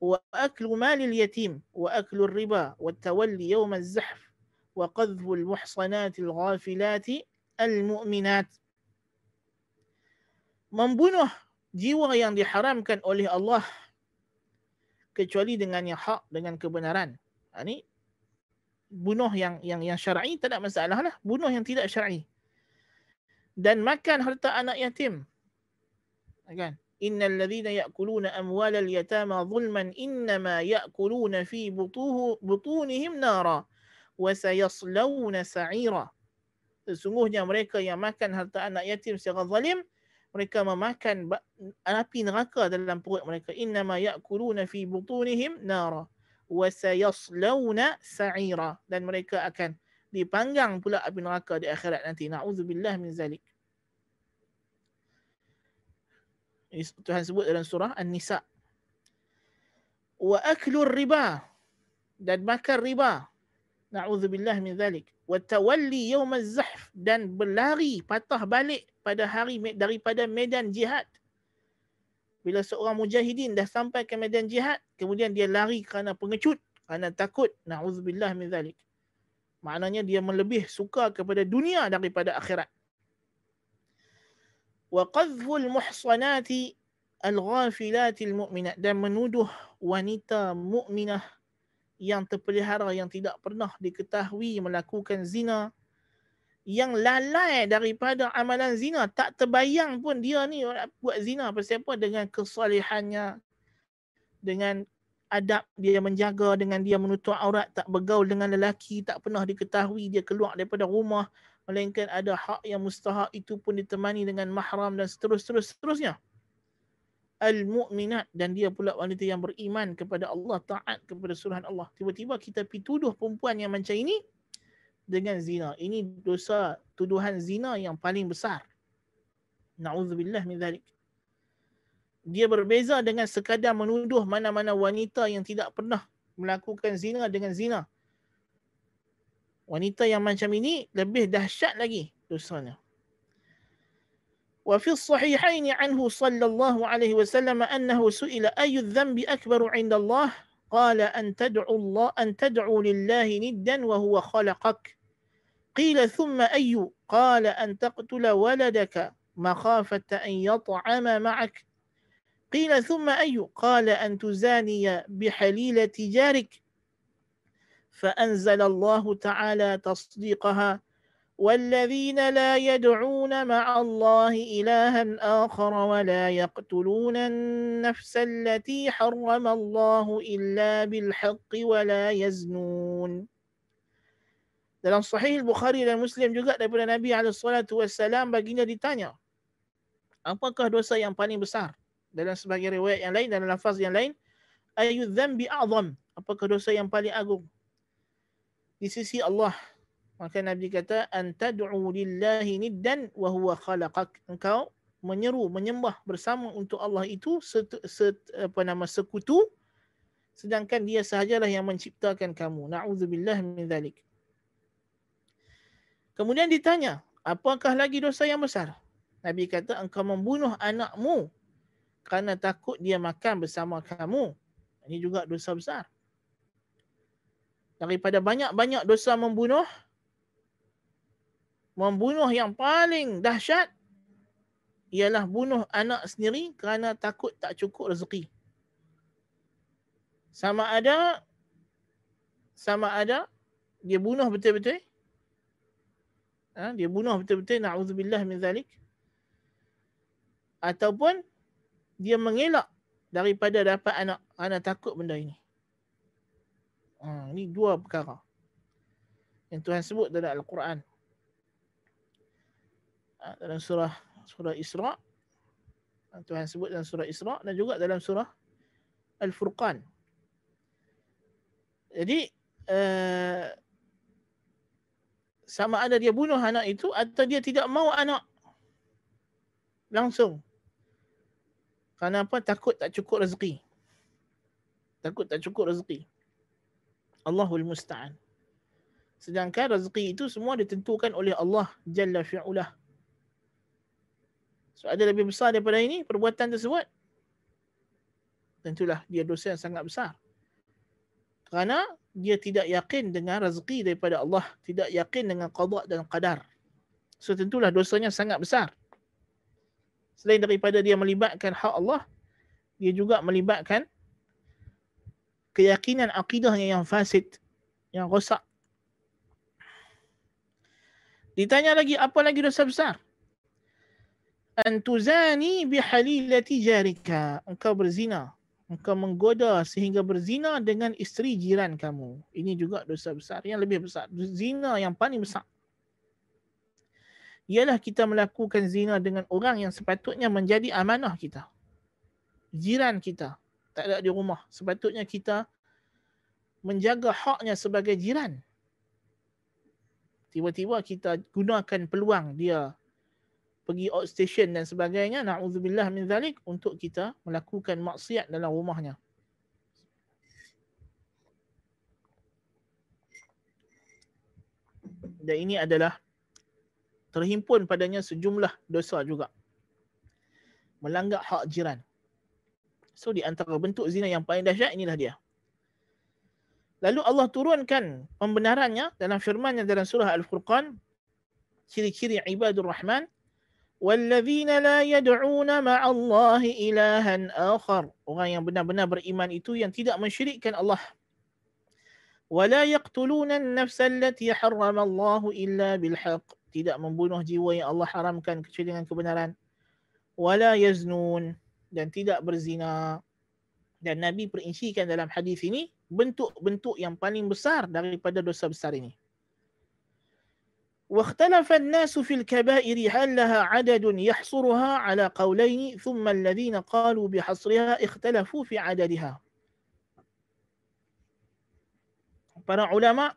wa aklu malil yatim wa aklu riba wa tawalli yawm az-zahf وقذف المحصنات الغافلات المؤمنات membunuh jiwa yang diharamkan oleh Allah kecuali dengan yang hak dengan kebenaran. Ha, ini bunuh yang yang yang syar'i tak ada masalah lah. Bunuh yang tidak syar'i. Dan makan harta anak yatim. Kan? Innal ladzina ya'kuluna amwalal yatama zulman innama ya'kuluna fi butuhu butunihim nara wasayaslawna sa'ira. Sesungguhnya mereka yang makan harta anak yatim secara zalim, mereka memakan api neraka dalam perut mereka. Innama ya'kuluna fi butunihim nara wasayaslawna sa'ira. Dan mereka akan dipanggang pula api neraka di akhirat nanti. Na'udzubillah min zalik. Tuhan sebut dalam surah An-Nisa. Wa aklur riba. Dan makan riba. Na'udzubillah min zalik. Wa tawalli yawm az-zahf dan berlari patah balik pada hari daripada medan jihad. Bila seorang mujahidin dah sampai ke medan jihad, kemudian dia lari kerana pengecut, kerana takut. Na'udzubillah min zalik. Maknanya dia melebih suka kepada dunia daripada akhirat. Wa qadhful muhsanati al-ghafilatil mu'minat dan menuduh wanita mukminah yang terpelihara yang tidak pernah diketahui melakukan zina yang lalai daripada amalan zina. Tak terbayang pun dia ni buat zina. Pasal apa? Dengan kesalehannya dengan adab dia menjaga dengan dia menutup aurat tak bergaul dengan lelaki tak pernah diketahui dia keluar daripada rumah melainkan ada hak yang mustahak itu pun ditemani dengan mahram dan seterus-terus seterusnya. Al-mu'minat dan dia pula wanita yang beriman kepada Allah taat kepada suruhan Allah. Tiba-tiba kita pi tuduh perempuan yang macam ini dengan zina. Ini dosa tuduhan zina yang paling besar. Na'udzubillah min zalik dia berbeza dengan sekadar menuduh mana-mana wanita yang tidak pernah melakukan zina dengan zina wanita yang macam ini lebih dahsyat lagi dosanya. وفي الصحيحين عنه صلى الله عليه وسلم أنه سئل أي الذنب أكبر عند الله قال أن تدعو الله أن تدعو لله ندا وهو خلقك قيل ثم أي قال أن تقتل ولدك مخافة أن يطعم معك قيل ثم أي قال أن تزاني بحليلة جارك فأنزل الله تعالى تصديقها والذين لا يدعون مع الله إلها آخر ولا يقتلون النفس التي حرم الله إلا بالحق ولا يزنون Dalam Sahih Bukhari dan Muslim juga daripada Nabi SAW baginda ditanya, apakah dosa yang paling besar? Dalam sebagai riwayat yang lain, dalam lafaz yang lain, ayu dhambi a'zam? Apakah dosa yang paling agung? Di sisi Allah. Maka Nabi kata antad'u lillahi niddan wa huwa khalaqak. Engkau menyeru menyembah bersama untuk Allah itu set, set, apa nama sekutu sedangkan dia sahajalah yang menciptakan kamu. Nauzubillah min zalik. Kemudian ditanya, apakah lagi dosa yang besar? Nabi kata engkau membunuh anakmu kerana takut dia makan bersama kamu. Ini juga dosa besar daripada banyak-banyak dosa membunuh membunuh yang paling dahsyat ialah bunuh anak sendiri kerana takut tak cukup rezeki. Sama ada sama ada dia bunuh betul-betul. Ha, dia bunuh betul-betul na'udzubillah min zalik. Ataupun dia mengelak daripada dapat anak kerana takut benda ini Ha, ini dua perkara yang Tuhan sebut dalam Al-Quran. Ha, dalam surah surah Isra. Ha, Tuhan sebut dalam surah Isra dan juga dalam surah Al-Furqan. Jadi uh, sama ada dia bunuh anak itu atau dia tidak mau anak langsung. Kenapa? Takut tak cukup rezeki. Takut tak cukup rezeki. Allahul Musta'an. Sedangkan rezeki itu semua ditentukan oleh Allah Jalla fi'ulah. So ada lebih besar daripada ini perbuatan tersebut. Tentulah dia dosa yang sangat besar. Kerana dia tidak yakin dengan rezeki daripada Allah. Tidak yakin dengan qadar dan qadar. So tentulah dosanya sangat besar. Selain daripada dia melibatkan hak Allah, dia juga melibatkan keyakinan akidahnya yang fasid, yang rosak. Ditanya lagi, apa lagi dosa besar? Antuzani bihalilati jarika. Engkau berzina. Engkau menggoda sehingga berzina dengan isteri jiran kamu. Ini juga dosa besar. Yang lebih besar. Zina yang paling besar. Ialah kita melakukan zina dengan orang yang sepatutnya menjadi amanah kita. Jiran kita tak ada di rumah. Sepatutnya kita menjaga haknya sebagai jiran. Tiba-tiba kita gunakan peluang dia pergi outstation dan sebagainya. Na'udzubillah min zalik untuk kita melakukan maksiat dalam rumahnya. Dan ini adalah terhimpun padanya sejumlah dosa juga. Melanggar hak jiran. So di antara bentuk zina yang paling dahsyat inilah dia. Lalu Allah turunkan pembenarannya dalam firman-Nya dalam surah Al-Furqan ciri-ciri ibadur rahman walladzina la yad'una ma'allahi ilahan akhar. Orang yang benar-benar beriman itu yang tidak mensyirikkan Allah. Wala yaqtuluna an-nafsa allati harrama Allah illa bil haqq tidak membunuh jiwa yang Allah haramkan kecuali dengan kebenaran. Wala yaznun dan tidak berzina. Dan Nabi perincikan dalam hadis ini bentuk-bentuk yang paling besar daripada dosa besar ini. واختلف الناس في الكبائر هل لها عدد يحصرها على قولين ثم الذين قالوا بحصرها اختلفوا في عددها para ulama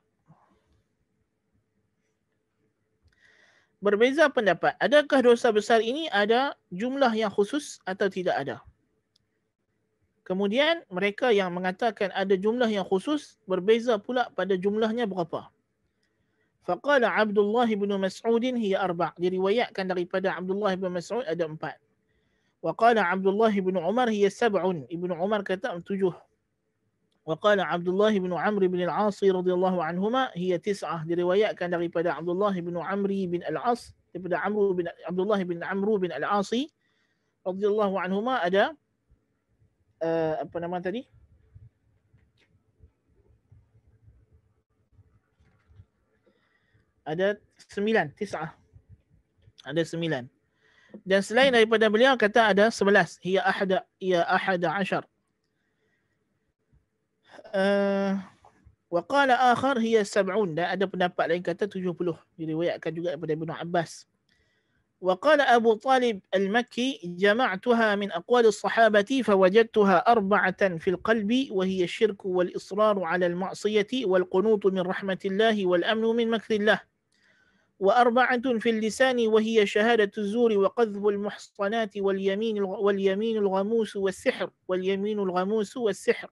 berbeza pendapat. Adakah dosa besar ini ada jumlah yang khusus atau tidak ada? Kemudian mereka yang mengatakan ada jumlah yang khusus berbeza pula pada jumlahnya berapa. Faqala Abdullah bin Mas'ud hiya arba' diriwayatkan daripada Abdullah bin Mas'ud ada empat. Wa qala Abdullah bin Umar hiya sab'un. Ibnu Umar kata tujuh. وقال عبد الله بن عمرو بن العاص رضي الله عنهما هي تسعة رواية كان daripada عبد الله بن عمرو بن العاص daripada عمرو بن عبد الله بن عمرو بن العاص رضي الله عنهما ada uh, apa nama tadi ada sembilan tis'ah ada sembilan dan selain daripada beliau kata ada sebelas hiya ahada hiya ahada ashar uh, وقال آخر هي سبعون dan ada pendapat lain kata 70 diriwayatkan juga daripada Ibnu Abbas. وقال أبو طالب المكي جمعتها من أقوال الصحابة فوجدتها أربعة في القلب وهي الشرك والإصرار على المعصية والقنوط من رحمة الله والأمن من مكر الله وأربعة في اللسان وهي شهادة الزور وقذف المحصنات واليمين واليمين الغموس والسحر واليمين الغموس والسحر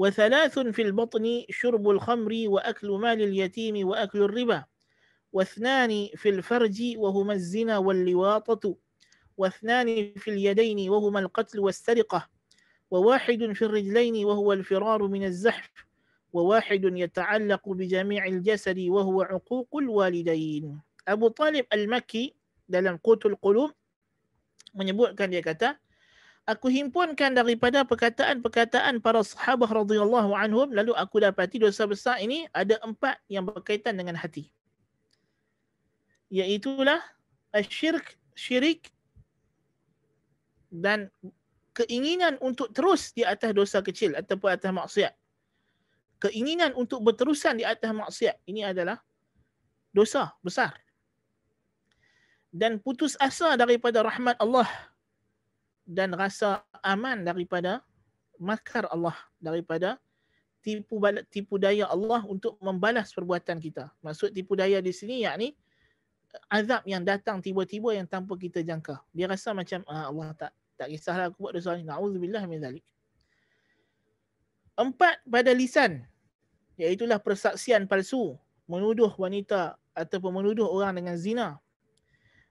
وثلاث في البطن شرب الخمر وأكل مال اليتيم وأكل الربا. واثنان في الفرج وهما الزنا واللواطة. واثنان في اليدين وهما القتل والسرقة. وواحد في الرجلين وهو الفرار من الزحف. وواحد يتعلق بجميع الجسد وهو عقوق الوالدين. أبو طالب المكي dalam Qutul Qulub menyebutkan dia kata aku himpunkan daripada perkataan-perkataan para sahabat radhiyallahu anhum lalu aku dapati dosa besar ini ada empat yang berkaitan dengan hati. Iaitulah asyirk syirik dan keinginan untuk terus di atas dosa kecil ataupun atas maksiat. Keinginan untuk berterusan di atas maksiat ini adalah dosa besar. Dan putus asa daripada rahmat Allah dan rasa aman daripada makar Allah daripada tipu tipu daya Allah untuk membalas perbuatan kita. Maksud tipu daya di sini yakni azab yang datang tiba-tiba yang tanpa kita jangka. Dia rasa macam ah, Allah tak tak kisahlah aku buat dosa ni. Nauzubillah min zalik. Empat pada lisan iaitulah persaksian palsu, menuduh wanita ataupun menuduh orang dengan zina,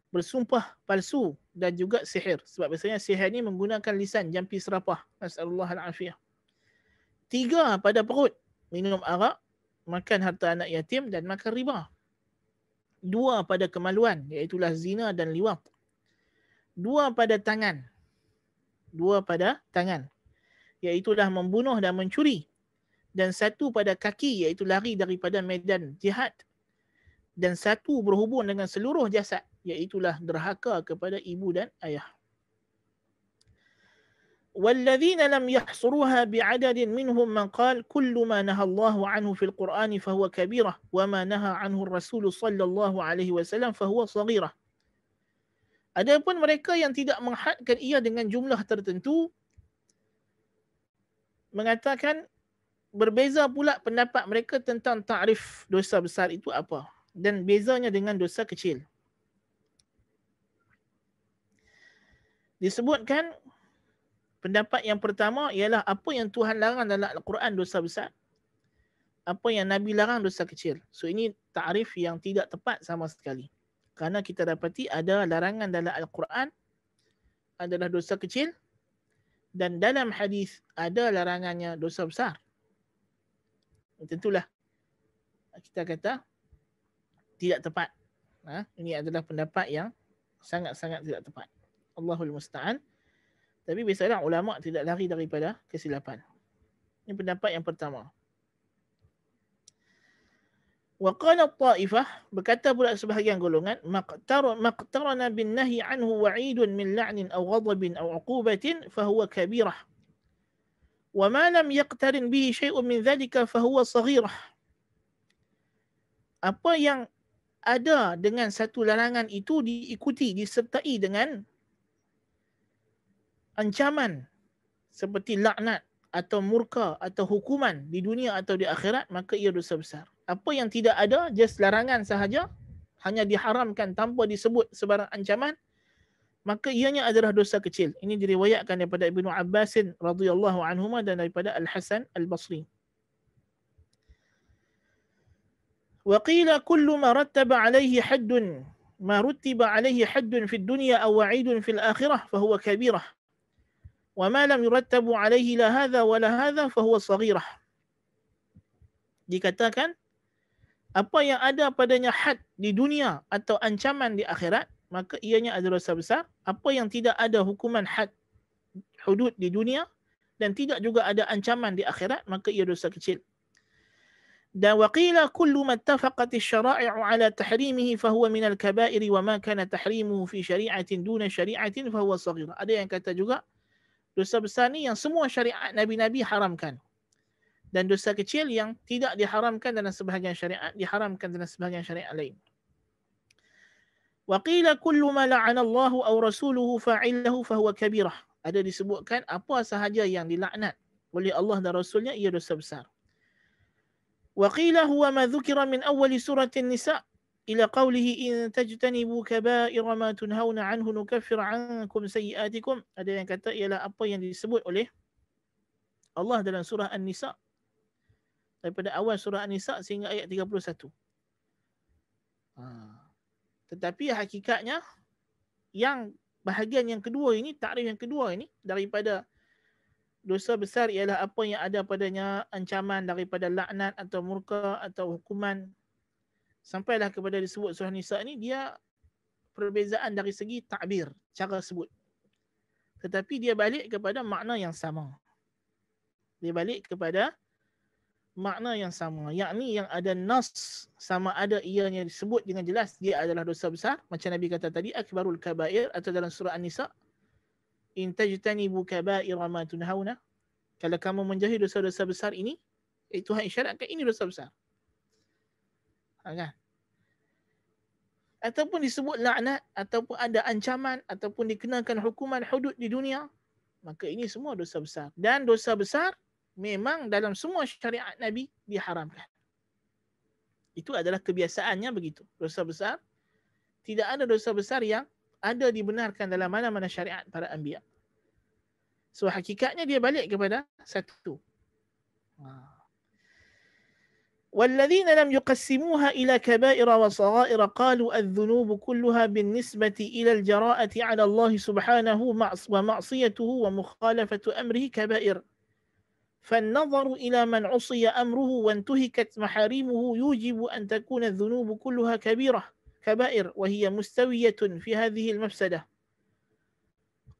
bersumpah palsu dan juga sihir. Sebab biasanya sihir ni menggunakan lisan jampi serapah. Nasallahu al-afiyah. Tiga pada perut. Minum arak, makan harta anak yatim dan makan riba. Dua pada kemaluan, iaitulah zina dan liwat. Dua pada tangan. Dua pada tangan. Iaitulah membunuh dan mencuri. Dan satu pada kaki, iaitu lari daripada medan jihad. Dan satu berhubung dengan seluruh jasad iaitulah derhaka kepada ibu dan ayah. والذين لم يحصروها بعدد منهم من قال كل ما نهى الله عنه في القرآن فهو كبيرة وما نهى عنه الرسول صلى الله عليه وسلم فهو صغيرة Adapun mereka yang tidak menghadkan ia dengan jumlah tertentu mengatakan berbeza pula pendapat mereka tentang takrif dosa besar itu apa dan bezanya dengan dosa kecil. Disebutkan pendapat yang pertama ialah apa yang Tuhan larang dalam Al-Quran dosa besar. Apa yang Nabi larang dosa kecil. So ini ta'rif yang tidak tepat sama sekali. Kerana kita dapati ada larangan dalam Al-Quran adalah dosa kecil dan dalam hadis ada larangannya dosa besar. Tentulah kita kata tidak tepat. Ha? Ini adalah pendapat yang sangat-sangat tidak tepat. Allahul Musta'an. Tapi biasalah ulama tidak lari daripada kesilapan. Ini pendapat yang pertama. Wa qala ta'ifah berkata pula sebahagian golongan maqtarana bin nahi anhu wa'idun min la'nin aw ghadabin aw 'uqubatin fa huwa kabirah. Wa ma lam yaqtarin bihi shay'un min dhalika fa huwa saghirah. Apa yang ada dengan satu larangan itu diikuti disertai dengan ancaman seperti laknat atau murka atau hukuman di dunia atau di akhirat maka ia dosa besar. Apa yang tidak ada just larangan sahaja hanya diharamkan tanpa disebut sebarang ancaman maka ianya adalah dosa kecil. Ini diriwayatkan daripada Ibnu Abbas radhiyallahu anhu dan daripada Al Hasan Al Basri. وقيل كل ما رتب عليه حد ما رتب عليه حد في الدنيا أو وعيد في الآخرة فهو كبيرة وما لم يرتب عليه لا هذا ولا هذا فهو صغيرة dikatakan apa yang ada padanya had di dunia atau ancaman di akhirat maka ianya adalah dosa besar apa yang tidak ada hukuman had hudud di dunia dan tidak juga ada ancaman di akhirat maka ia dosa kecil dan waqila kullu ma ittafaqat asy-syara'i'u 'ala tahrimihi fa huwa min al-kaba'ir wa ma kana tahrimuhu fi syari'atin duna syari'atin fa huwa saghir. Ada yang kata juga dosa besar ni yang semua syariat nabi-nabi haramkan. Dan dosa kecil yang tidak diharamkan dalam sebahagian syariat diharamkan dalam sebahagian syariat lain. Waqila kullu ma la'ana Allah aw rasuluhu fa'ilahu fa huwa kabirah. Ada disebutkan apa sahaja yang dilaknat oleh Allah dan Rasulnya ia dosa besar. وقيل هو ما ذكر من أول سورة النساء إلى قوله إن تجتنبوا كبائر ما تنهون عنه نكفر عنكم سيئاتكم ada yang kata ialah apa yang disebut oleh Allah dalam surah An-Nisa daripada awal surah An-Nisa sehingga ayat 31 ha. tetapi hakikatnya yang bahagian yang kedua ini takrif yang kedua ini daripada dosa besar ialah apa yang ada padanya ancaman daripada laknat atau murka atau hukuman sampailah kepada disebut surah nisa ni dia perbezaan dari segi takbir cara sebut. Tetapi dia balik kepada makna yang sama. Dia balik kepada makna yang sama. Yakni yang ada nas sama ada ianya disebut dengan jelas dia adalah dosa besar. Macam nabi kata tadi akbarul kabair atau dalam surah an-nisa in tajtanibu kaba'ira ma tunhauna kalau kamu menjauhi dosa-dosa besar ini eh, Tuhan isyaratkan ini dosa besar ha, kan? ataupun disebut laknat ataupun ada ancaman ataupun dikenakan hukuman hudud di dunia maka ini semua dosa besar dan dosa besar memang dalam semua syariat nabi diharamkan itu adalah kebiasaannya begitu dosa besar tidak ada dosa besar yang ada dibenarkan dalam mana-mana syariat para anbiya. So hakikatnya dia balik kepada satu. والذين لم يقسموها إلى كبائر وصغائر قالوا الذنوب كلها بالنسبة إلى الجراءة على الله سبحانه ومعصيته ومخالفة أمره كبائر. فالنظر إلى من عصي أمره وانتهكت محارمه يوجب أن تكون الذنوب كلها كبيرة كبائر وهي مستوية في هذه المفسدة.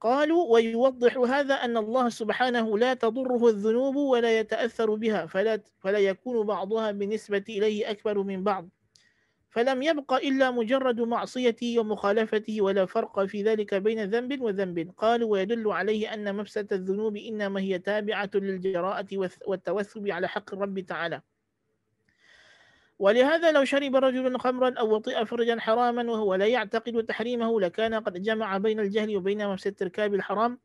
قالوا ويوضح هذا أن الله سبحانه لا تضره الذنوب ولا يتأثر بها فلا, فلا يكون بعضها بالنسبة إليه أكبر من بعض. فلم يبق إلا مجرد معصيته ومخالفته ولا فرق في ذلك بين ذنب وذنب. قالوا ويدل عليه أن مفسدة الذنوب إنما هي تابعة للجراءة والتوثب على حق الرب تعالى. ولهذا لو شرب رجل خمرا أو وطئ فرجا حراما وهو لا يعتقد تحريمه لكان قد جمع بين الجهل وبين مفسد ارتكاب الحرام.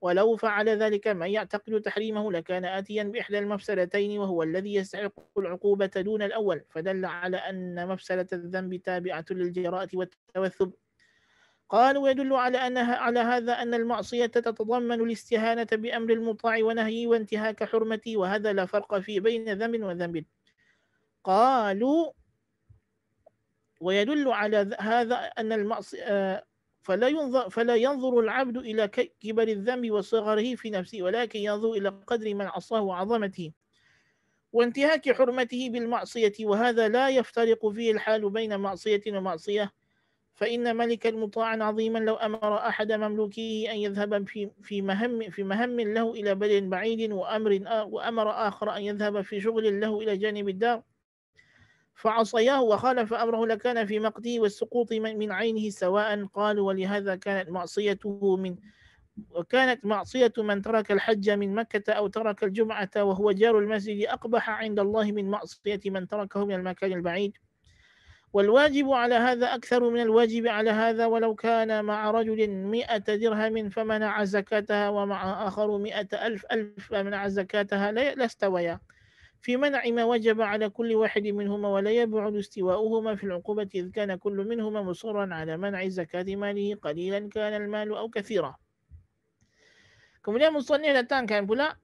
ولو فعل ذلك من يعتقد تحريمه لكان آتيا بإحدى المفسدتين وهو الذي يستحق العقوبة دون الأول. فدل على أن مفسدة الذنب تابعة للجراءة والتوثب. قال ويدل على أنها على هذا أن المعصية تتضمن الاستهانة بأمر المطاع ونهيه وانتهاك حرمته وهذا لا فرق في بين ذنب وذنب. قالوا ويدل على هذا أن المعصية فلا ينظر فلا ينظر العبد إلى كبر الذنب وصغره في نفسه ولكن ينظر إلى قدر من عصاه وعظمته وانتهاك حرمته بالمعصية. وهذا لا يفترق فيه الحال بين معصية ومعصية. فإن ملكا مطاعا عظيما لو أمر أحد مملوكيه أن يذهب في في مهم في مهم له إلى بلد بعيد وأمر وأمر آخر أن يذهب في شغل له إلى جانب الدار فعصياه وخالف أمره لكان في مقته والسقوط من عينه سواء قال ولهذا كانت معصيته من وكانت معصية من ترك الحج من مكة أو ترك الجمعة وهو جار المسجد أقبح عند الله من معصية من تركه من المكان البعيد. والواجب على هذا أكثر من الواجب على هذا ولو كان مع رجل مئة درهم فمنع زكاتها ومع آخر مئة ألف ألف فمنع زكاتها لا استويا في منع ما وجب على كل واحد منهما ولا يبعد استواؤهما في العقوبة إذ كان كل منهما مصرا على منع زكاة ماله قليلا كان المال أو كثيرا Kemudian Musannif datangkan pula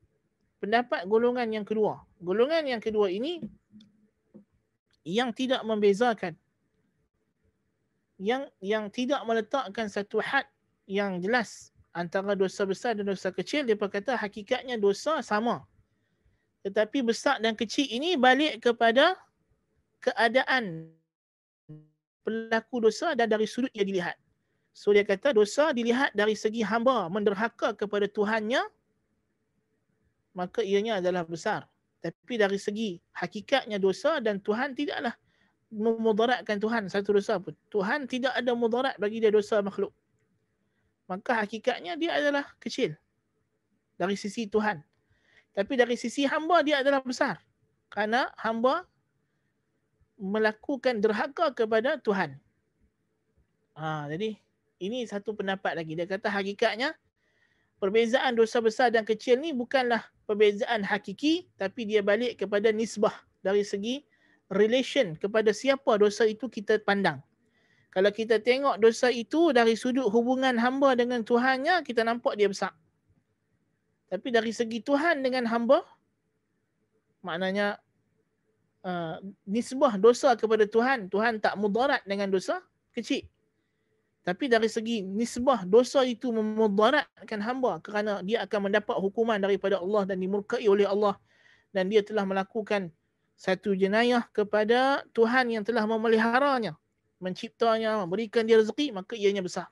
pendapat golongan yang kedua. Golongan yang kedua ini yang tidak membezakan yang yang tidak meletakkan satu had yang jelas antara dosa besar dan dosa kecil dia berkata hakikatnya dosa sama tetapi besar dan kecil ini balik kepada keadaan pelaku dosa dan dari sudut yang dilihat so dia kata dosa dilihat dari segi hamba menderhaka kepada Tuhannya maka ianya adalah besar tapi dari segi hakikatnya dosa dan Tuhan tidaklah memudaratkan Tuhan satu dosa pun. Tuhan tidak ada mudarat bagi dia dosa makhluk. Maka hakikatnya dia adalah kecil dari sisi Tuhan. Tapi dari sisi hamba dia adalah besar. Karena hamba melakukan derhaka kepada Tuhan. Ha, jadi ini satu pendapat lagi. Dia kata hakikatnya perbezaan dosa besar dan kecil ni bukanlah perbezaan hakiki tapi dia balik kepada nisbah dari segi relation kepada siapa dosa itu kita pandang. Kalau kita tengok dosa itu dari sudut hubungan hamba dengan Tuhannya, kita nampak dia besar. Tapi dari segi Tuhan dengan hamba, maknanya uh, nisbah dosa kepada Tuhan, Tuhan tak mudarat dengan dosa kecil. Tapi dari segi nisbah dosa itu memudaratkan hamba kerana dia akan mendapat hukuman daripada Allah dan dimurkai oleh Allah dan dia telah melakukan satu jenayah kepada Tuhan yang telah memeliharanya, menciptanya, memberikan dia rezeki, maka ianya besar.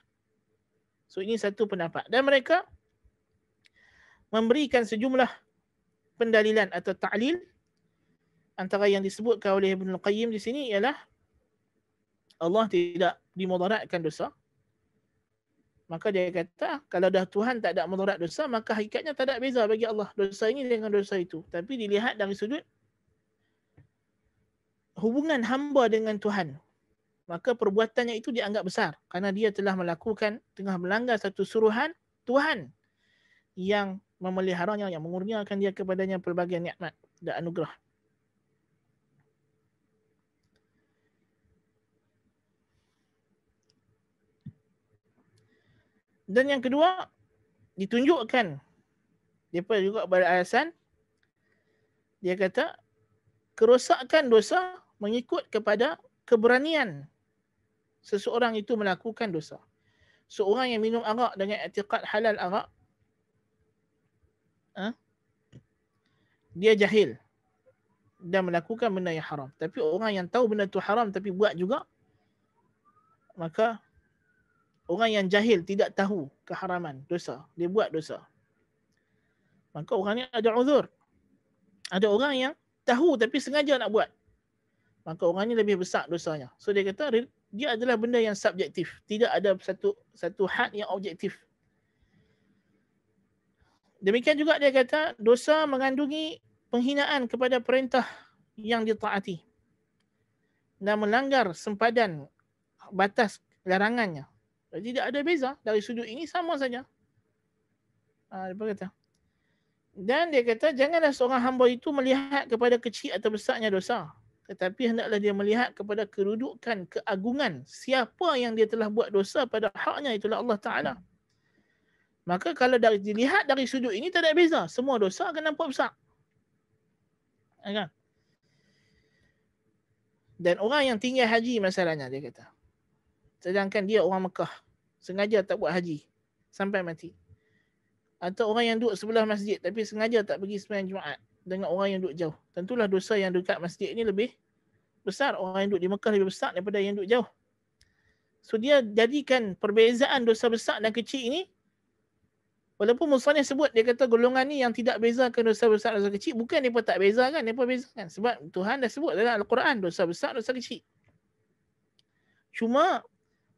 So ini satu pendapat. Dan mereka memberikan sejumlah pendalilan atau ta'lil antara yang disebutkan oleh Ibn Al-Qayyim di sini ialah Allah tidak dimudaratkan dosa. Maka dia kata, kalau dah Tuhan tak ada mudarat dosa, maka hakikatnya tak ada beza bagi Allah dosa ini dengan dosa itu. Tapi dilihat dari sudut hubungan hamba dengan Tuhan. Maka perbuatannya itu dianggap besar. Kerana dia telah melakukan, tengah melanggar satu suruhan Tuhan yang memeliharanya, yang mengurniakan dia kepadanya pelbagai nikmat dan anugerah. Dan yang kedua, ditunjukkan dia juga beralasan dia kata kerosakan dosa mengikut kepada keberanian seseorang itu melakukan dosa. Seorang yang minum arak dengan etikat halal arak ha? dia jahil dan melakukan benda yang haram. Tapi orang yang tahu benda itu haram tapi buat juga maka orang yang jahil tidak tahu keharaman dosa, dia buat dosa. Maka orang ni ada uzur. Ada orang yang tahu tapi sengaja nak buat. Maka orang ni lebih besar dosanya. So dia kata dia adalah benda yang subjektif. Tidak ada satu satu had yang objektif. Demikian juga dia kata dosa mengandungi penghinaan kepada perintah yang ditaati dan melanggar sempadan batas larangannya. Jadi tidak ada beza dari sudut ini sama saja. Ha, dia kata. Dan dia kata janganlah seorang hamba itu melihat kepada kecil atau besarnya dosa. Tetapi hendaklah dia melihat kepada kedudukan, keagungan siapa yang dia telah buat dosa pada haknya itulah Allah Ta'ala. Maka kalau dari, dilihat dari sudut ini tak ada beza. Semua dosa akan nampak besar. Ya kan? Dan orang yang tinggal haji masalahnya dia kata. Sedangkan dia orang Mekah. Sengaja tak buat haji. Sampai mati. Atau orang yang duduk sebelah masjid tapi sengaja tak pergi sembahyang Jumaat dengan orang yang duduk jauh. Tentulah dosa yang dekat masjid ini lebih besar. Orang yang duduk di Mekah lebih besar daripada yang duduk jauh. So dia jadikan perbezaan dosa besar dan kecil ini Walaupun Musanya sebut dia kata golongan ni yang tidak bezakan dosa besar dosa kecil bukan pun tak bezakan pun bezakan sebab Tuhan dah sebut dalam Al-Quran dosa besar dosa kecil. Cuma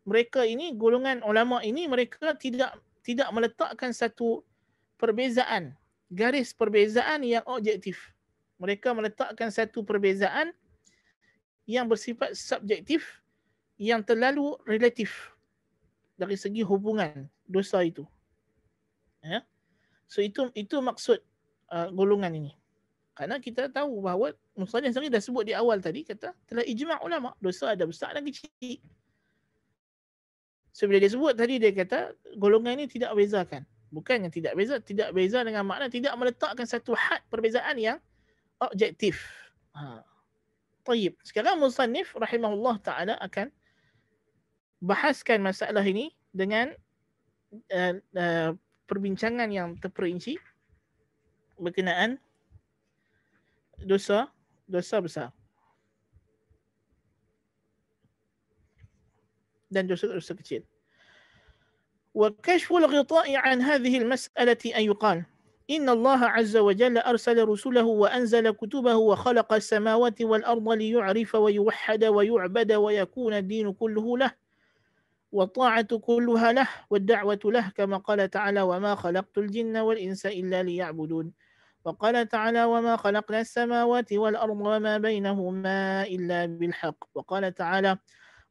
mereka ini golongan ulama ini mereka tidak tidak meletakkan satu perbezaan garis perbezaan yang objektif mereka meletakkan satu perbezaan yang bersifat subjektif yang terlalu relatif dari segi hubungan dosa itu. Ya. So itu itu maksud uh, golongan ini. Karena kita tahu bahawa Musnad sendiri dah sebut di awal tadi kata telah ijma' ulama dosa ada besar dan kecil. So bila dia sebut tadi dia kata golongan ini tidak bezakan. Bukan yang tidak beza, tidak beza dengan makna tidak meletakkan satu had perbezaan yang objektif. Ha. Tayyib. Sekarang Musannif rahimahullah ta'ala akan bahaskan masalah ini dengan uh, uh, perbincangan yang terperinci? Berkenaan? Dosa? Dosa besar. Dan dosa-dosa kecil. وكشف الغطاء عن هذه المسألة أن يقال إن الله عز وجل أرسل رسله وأنزل كتبه وخلق السماوات والأرض ليعرف ويوحد ويعبد ويكون الدين كله له والطاعة كلها له والدعوة له كما قال تعالى وما خلقت الجن والإنس إلا ليعبدون وقال تعالى وما خلقنا السماوات والأرض وما بينهما إلا بالحق وقال تعالى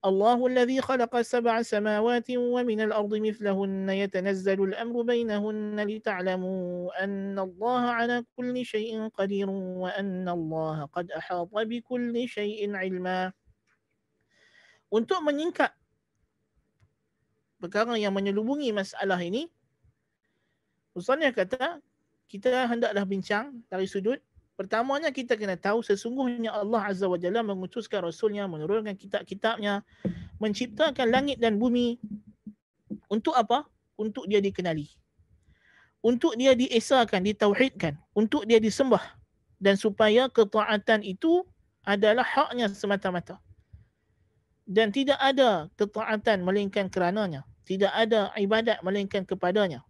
الله الذي خلق سبع سماوات ومن الأرض مثلهن يتنزل الأمر بينهن لتعلموا أن الله على كل شيء قدير وأن الله قد أحاط بكل شيء علما Untuk menyingkat perkara yang menyelubungi masalah ini, Ustaznya kata, kita hendaklah bincang dari sudut Pertamanya kita kena tahu sesungguhnya Allah Azza wa Jalla mengutuskan Rasulnya, menurunkan kitab-kitabnya, menciptakan langit dan bumi. Untuk apa? Untuk dia dikenali. Untuk dia diesakan, ditauhidkan. Untuk dia disembah. Dan supaya ketaatan itu adalah haknya semata-mata. Dan tidak ada ketaatan melainkan kerananya. Tidak ada ibadat melainkan kepadanya.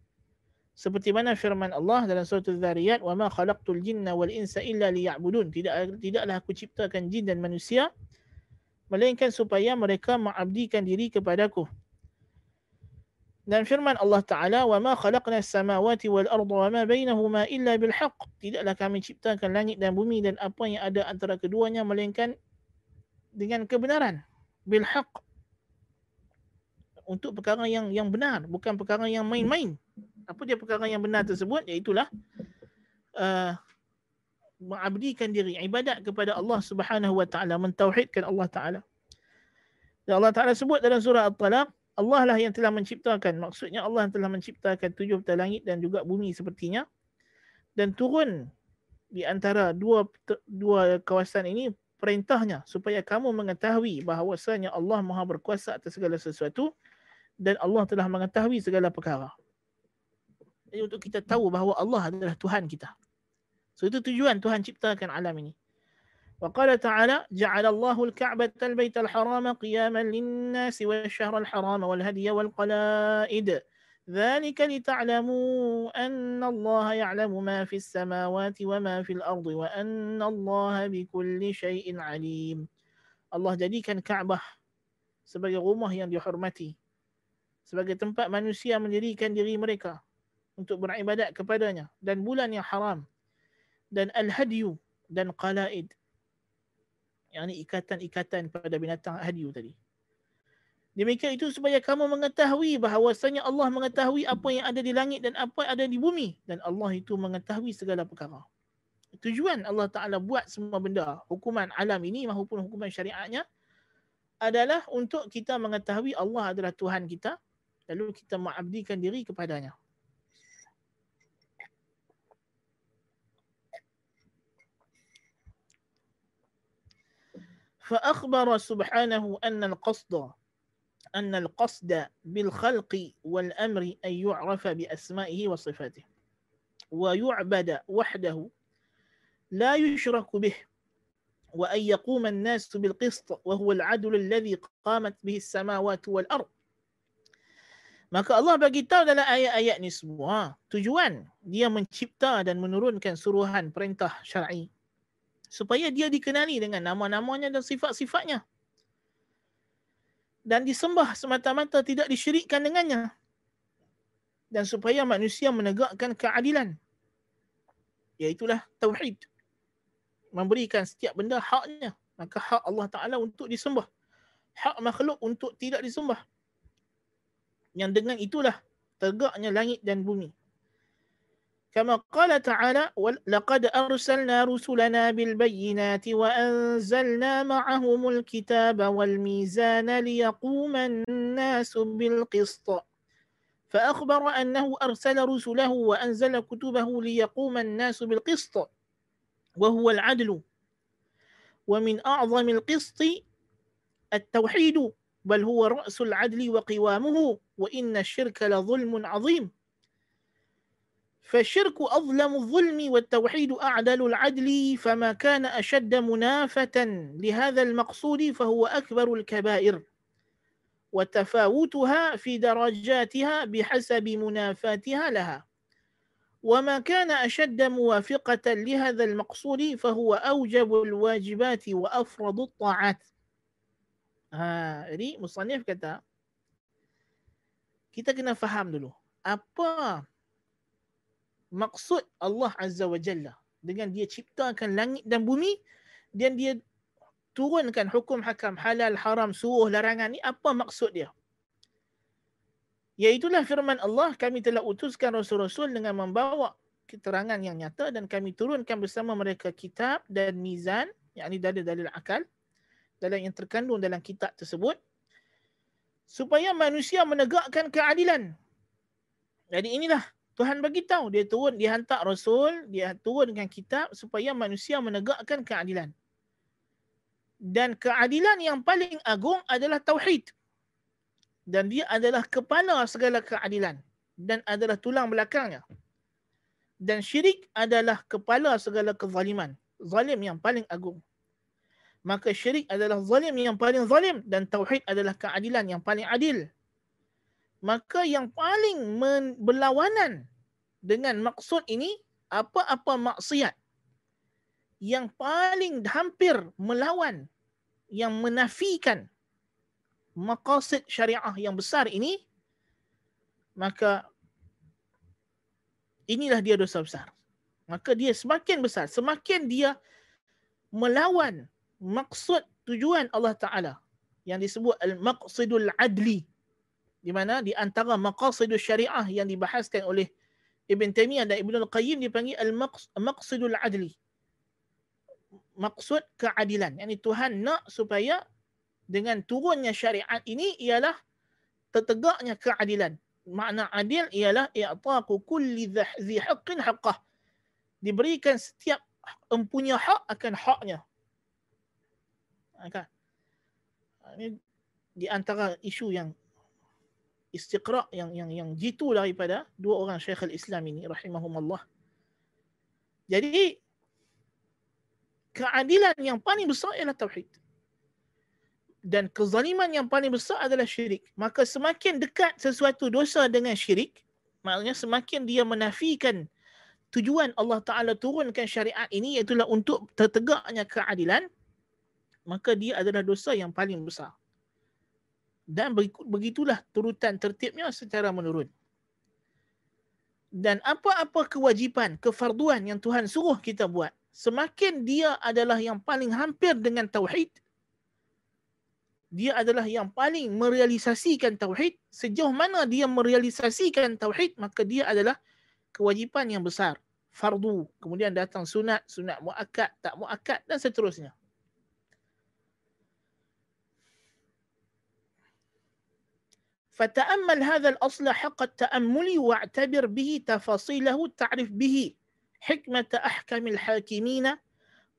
Seperti mana firman Allah dalam surah Az-Zariyat wa ma khalaqtul jinna wal insa illa liya'budun. Tidak tidaklah aku ciptakan jin dan manusia melainkan supaya mereka mengabdikan diri kepadaku. Dan firman Allah Taala wal arda wa ma bainahuma illa bil haqq. Tidaklah kami ciptakan langit dan bumi dan apa yang ada antara keduanya melainkan dengan kebenaran bil haqq untuk perkara yang yang benar bukan perkara yang main-main. Apa dia perkara yang benar tersebut? Iaitulah uh, mengabdikan diri ibadat kepada Allah Subhanahu wa taala mentauhidkan Allah taala. Dan Allah taala sebut dalam surah at-talaq Allah lah yang telah menciptakan. Maksudnya Allah yang telah menciptakan tujuh petal langit dan juga bumi sepertinya. Dan turun di antara dua dua kawasan ini perintahnya supaya kamu mengetahui bahawasanya Allah Maha berkuasa atas segala sesuatu dan Allah telah mengetahui segala perkara. Jadi untuk kita tahu bahawa Allah adalah Tuhan kita. So itu tujuan Tuhan ciptakan alam ini. وقال تعالى جعل الله الكعبة البيت الحرام قياما للناس والشهر الحرام والهدي والقلائد ذلك لتعلموا أن الله يعلم ما في السماوات وما في الأرض وأن الله بكل شيء عليم Allah jadikan Kaabah sebagai rumah yang dihormati sebagai tempat manusia mendirikan diri mereka untuk beribadat kepadanya dan bulan yang haram dan al-hadyu dan qalaid yang ini ikatan-ikatan pada binatang hadyu tadi. Demikian itu supaya kamu mengetahui bahawasanya Allah mengetahui apa yang ada di langit dan apa yang ada di bumi dan Allah itu mengetahui segala perkara. Tujuan Allah Taala buat semua benda, hukuman alam ini maupun hukuman syariatnya adalah untuk kita mengetahui Allah adalah Tuhan kita lalu kita mengabdikan diri kepadanya. فأخبر سبحانه أن القصد أن القصد بالخلق والأمر أن يعرف بأسمائه وصفاته ويعبد وحده لا يشرك به وأن يقوم الناس بالقسط وهو العدل الذي قامت به السماوات والأرض Maka Allah bagi tahu dalam ayat-ayat ni semua tujuan dia mencipta dan menurunkan suruhan perintah syar'i supaya dia dikenali dengan nama-namanya dan sifat-sifatnya dan disembah semata-mata tidak disyirikkan dengannya dan supaya manusia menegakkan keadilan iaitulah tauhid memberikan setiap benda haknya Maka hak Allah Ta'ala untuk disembah. Hak makhluk untuk tidak disembah. Yang dengan itulah tegaknya langit dan bumi. كما قال تعالى لقد أرسلنا رسلنا بالبينات وأنزلنا معهم الكتاب والميزان ليقوم الناس بالقسط فأخبر أنه أرسل رسله وأنزل كتبه ليقوم الناس بالقسط وهو العدل ومن أعظم القسط التوحيد بل هو رأس العدل وقوامه وإن الشرك لظلم عظيم فالشرك أظلم الظلم والتوحيد أعدل العدل فما كان أشد منافة لهذا المقصود فهو أكبر الكبائر. وتفاوتها في درجاتها بحسب منافاتها لها. وما كان أشد موافقة لهذا المقصود فهو أوجب الواجبات وأفرض الطاعات. Ha, jadi musannif kata. Kita kena faham dulu. Apa maksud Allah Azza wa Jalla dengan dia ciptakan langit dan bumi dan dia turunkan hukum hakam halal haram suruh larangan ni apa maksud dia Iaitulah firman Allah kami telah utuskan rasul-rasul dengan membawa keterangan yang nyata dan kami turunkan bersama mereka kitab dan mizan yakni dalil-dalil akal dalam yang terkandung dalam kitab tersebut supaya manusia menegakkan keadilan. Jadi inilah Tuhan bagi tahu dia turun dia hantar rasul, dia turunkan kitab supaya manusia menegakkan keadilan. Dan keadilan yang paling agung adalah tauhid. Dan dia adalah kepala segala keadilan dan adalah tulang belakangnya. Dan syirik adalah kepala segala kezaliman. Zalim yang paling agung maka syirik adalah zalim yang paling zalim dan tauhid adalah keadilan yang paling adil. Maka yang paling berlawanan dengan maksud ini apa-apa maksiat yang paling hampir melawan yang menafikan maqasid syariah yang besar ini maka inilah dia dosa besar. Maka dia semakin besar, semakin dia melawan maksud tujuan Allah Ta'ala yang disebut al-maqsidul adli di mana? Di antara maqasidul syariah yang dibahaskan oleh Ibn Taymiyah dan Ibn Al-Qayyim dipanggil al-maqsidul adli. Maksud keadilan. Yang Tuhan nak supaya dengan turunnya syariat ini ialah tertegaknya keadilan. Makna adil ialah i'taqu kulli dhi haqqin haqqah. Diberikan setiap empunya hak akan haknya. Kan? Ini di antara isu yang istiqra yang yang yang jitu daripada dua orang Syekh al-Islam ini rahimahumallah jadi keadilan yang paling besar ialah tauhid. Dan kezaliman yang paling besar adalah syirik. Maka semakin dekat sesuatu dosa dengan syirik maknanya semakin dia menafikan tujuan Allah Taala turunkan syariat ini iaitu untuk tertegaknya keadilan maka dia adalah dosa yang paling besar. Dan begitulah turutan tertibnya secara menurun. Dan apa-apa kewajipan, kefarduan yang Tuhan suruh kita buat, semakin dia adalah yang paling hampir dengan tauhid, dia adalah yang paling merealisasikan tauhid, sejauh mana dia merealisasikan tauhid, maka dia adalah kewajipan yang besar. Fardu, kemudian datang sunat, sunat muakkad, tak muakkad dan seterusnya. فتأمل هذا الأصل حق التأمل واعتبر به تفاصيله تعرف به حكمة أحكم الحاكمين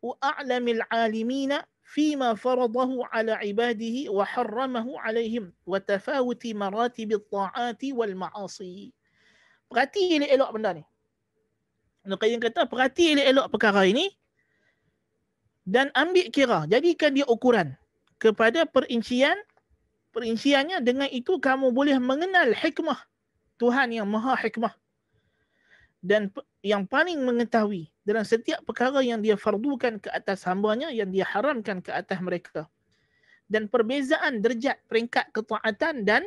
وأعلم العالمين فيما فرضه على عباده وحرمه عليهم وتفاوت مراتب الطاعات والمعاصي Perhati elok-elok benda ni. Ibn Qayyim kata, perhati elok-elok perkara ini dan ambil kira. Jadikan dia ukuran kepada perincian perinciannya dengan itu kamu boleh mengenal hikmah Tuhan yang maha hikmah. Dan yang paling mengetahui dalam setiap perkara yang dia fardukan ke atas hambanya yang dia haramkan ke atas mereka. Dan perbezaan derajat peringkat ketaatan dan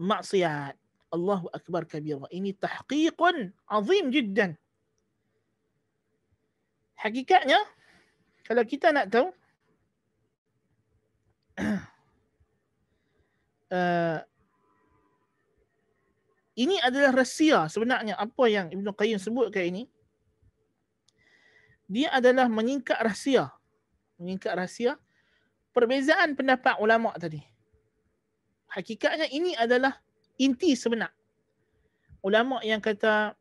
maksiat. Allahu akbar kabira ini tahqiqun azim jiddan. Hakikatnya kalau kita nak tahu uh, ini adalah rahsia sebenarnya apa yang Ibn Qayyim sebutkan ini. Dia adalah menyingkat rahsia. Menyingkat rahsia. Perbezaan pendapat ulama tadi. Hakikatnya ini adalah inti sebenar. Ulama yang kata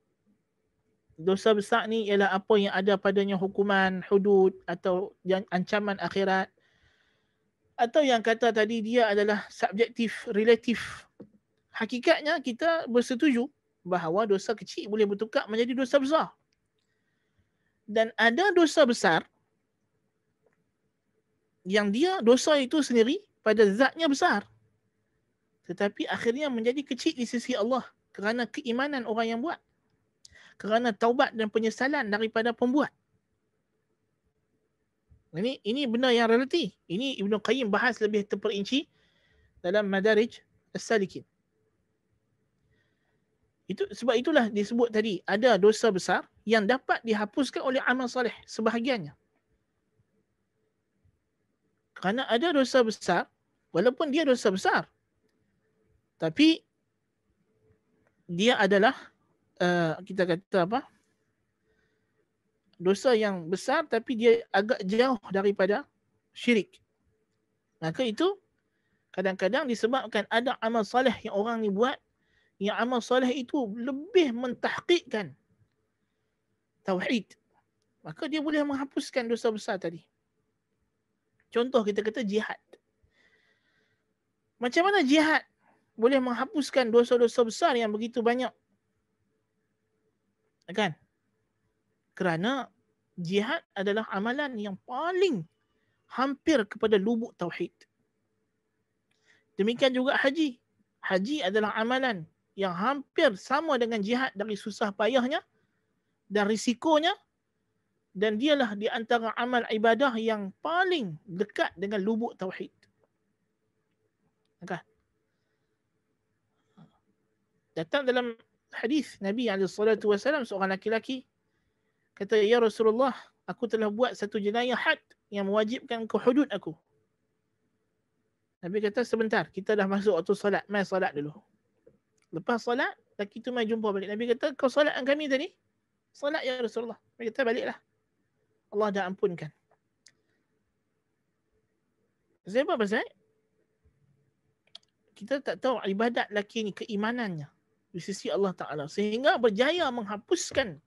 dosa besar ni ialah apa yang ada padanya hukuman hudud atau ancaman akhirat atau yang kata tadi dia adalah subjektif relatif hakikatnya kita bersetuju bahawa dosa kecil boleh bertukar menjadi dosa besar. Dan ada dosa besar yang dia dosa itu sendiri pada zatnya besar. Tetapi akhirnya menjadi kecil di sisi Allah kerana keimanan orang yang buat. Kerana taubat dan penyesalan daripada pembuat. Ini ini benda yang relatif. Ini Ibn Qayyim bahas lebih terperinci dalam Madarij As-Salikin. Itu sebab itulah disebut tadi ada dosa besar yang dapat dihapuskan oleh amal soleh sebahagiannya. Kerana ada dosa besar walaupun dia dosa besar tapi dia adalah uh, kita kata apa? Dosa yang besar tapi dia agak jauh daripada syirik. Maka itu kadang-kadang disebabkan ada amal soleh yang orang ni buat yang amal soleh itu lebih mentahqiqkan tauhid. Maka dia boleh menghapuskan dosa besar tadi. Contoh kita kata jihad. Macam mana jihad boleh menghapuskan dosa-dosa besar yang begitu banyak? Kan kerana jihad adalah amalan yang paling hampir kepada lubuk tauhid demikian juga haji haji adalah amalan yang hampir sama dengan jihad dari susah payahnya dan risikonya dan dialah di antara amal ibadah yang paling dekat dengan lubuk tauhid. Okay. Datang dalam hadis Nabi SAW seorang laki-laki kata ya Rasulullah aku telah buat satu jenayah had yang mewajibkan ke hudud aku. Nabi kata sebentar kita dah masuk waktu solat, mai solat dulu. Lepas solat, lelaki tu mai jumpa balik. Nabi kata, kau solat dengan kami tadi? Solat ya Rasulullah. Nabi kata, baliklah. Allah dah ampunkan. Sebab apa pasal? Kita tak tahu ibadat lelaki ni keimanannya di sisi Allah Ta'ala. Sehingga berjaya menghapuskan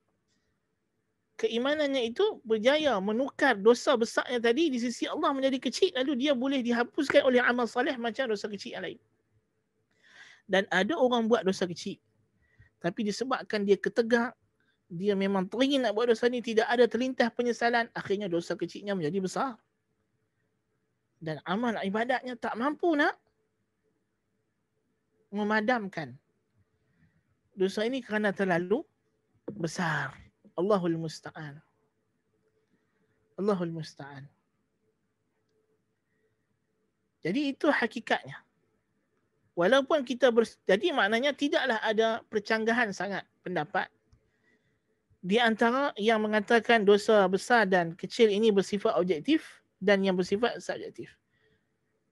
keimanannya itu berjaya menukar dosa besarnya tadi di sisi Allah menjadi kecil lalu dia boleh dihapuskan oleh amal salih macam dosa kecil yang lain. Dan ada orang buat dosa kecil tapi disebabkan dia ketegak dia memang teringin nak buat dosa ni tidak ada terlintas penyesalan akhirnya dosa kecilnya menjadi besar. Dan amal ibadatnya tak mampu nak memadamkan. Dosa ini kerana terlalu besar Allahul musta'an. Allahul musta'an. Jadi itu hakikatnya. Walaupun kita ber, jadi maknanya tidaklah ada percanggahan sangat pendapat. Di antara yang mengatakan dosa besar dan kecil ini bersifat objektif dan yang bersifat subjektif.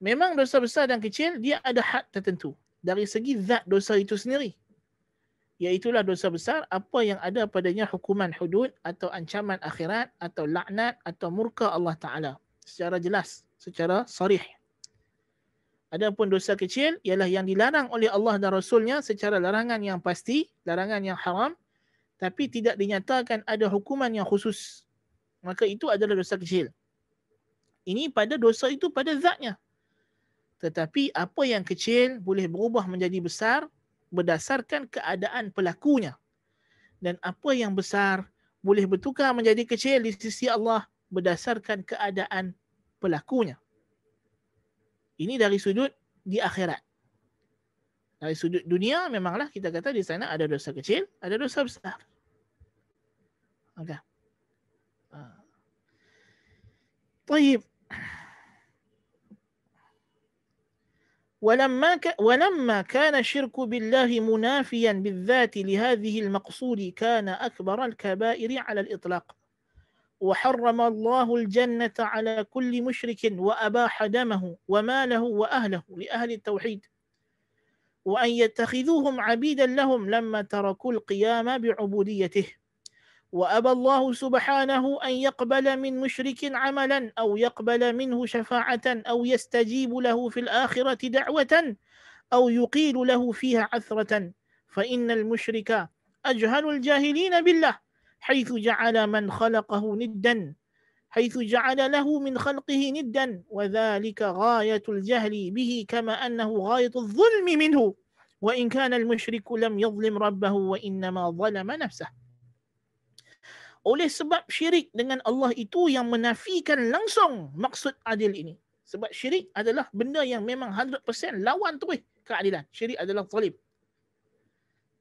Memang dosa besar dan kecil dia ada had tertentu. Dari segi zat dosa itu sendiri. Iaitulah dosa besar apa yang ada padanya hukuman hudud atau ancaman akhirat atau laknat atau murka Allah Ta'ala. Secara jelas, secara sarih. Adapun dosa kecil ialah yang dilarang oleh Allah dan Rasulnya secara larangan yang pasti, larangan yang haram, tapi tidak dinyatakan ada hukuman yang khusus. Maka itu adalah dosa kecil. Ini pada dosa itu pada zatnya. Tetapi apa yang kecil boleh berubah menjadi besar berdasarkan keadaan pelakunya. Dan apa yang besar boleh bertukar menjadi kecil di sisi Allah berdasarkan keadaan pelakunya. Ini dari sudut di akhirat. Dari sudut dunia memanglah kita kata di sana ada dosa kecil, ada dosa besar. Okay. Baik. Ah. Uh. ولما ك... ولما كان الشرك بالله منافيا بالذات لهذه المقصود كان أكبر الكبائر على الإطلاق. وحرم الله الجنة على كل مشرك وأباح دمه وماله وأهله لأهل التوحيد. وأن يتخذوهم عبيدا لهم لما تركوا القيام بعبوديته. وأبى الله سبحانه أن يقبل من مشرك عملا أو يقبل منه شفاعة أو يستجيب له في الآخرة دعوة أو يقيل له فيها عثرة. فإن المشرك أجهل الجاهلين بالله حيث جعل من خلقه ندا حيث جعل له من خلقه ندا وذلك غاية الجهل به كما أنه غاية الظلم منه. وإن كان المشرك لم يظلم ربه وإنما ظلم نفسه. Oleh sebab syirik dengan Allah itu yang menafikan langsung maksud adil ini. Sebab syirik adalah benda yang memang 100% lawan terus keadilan. Syirik adalah zalim.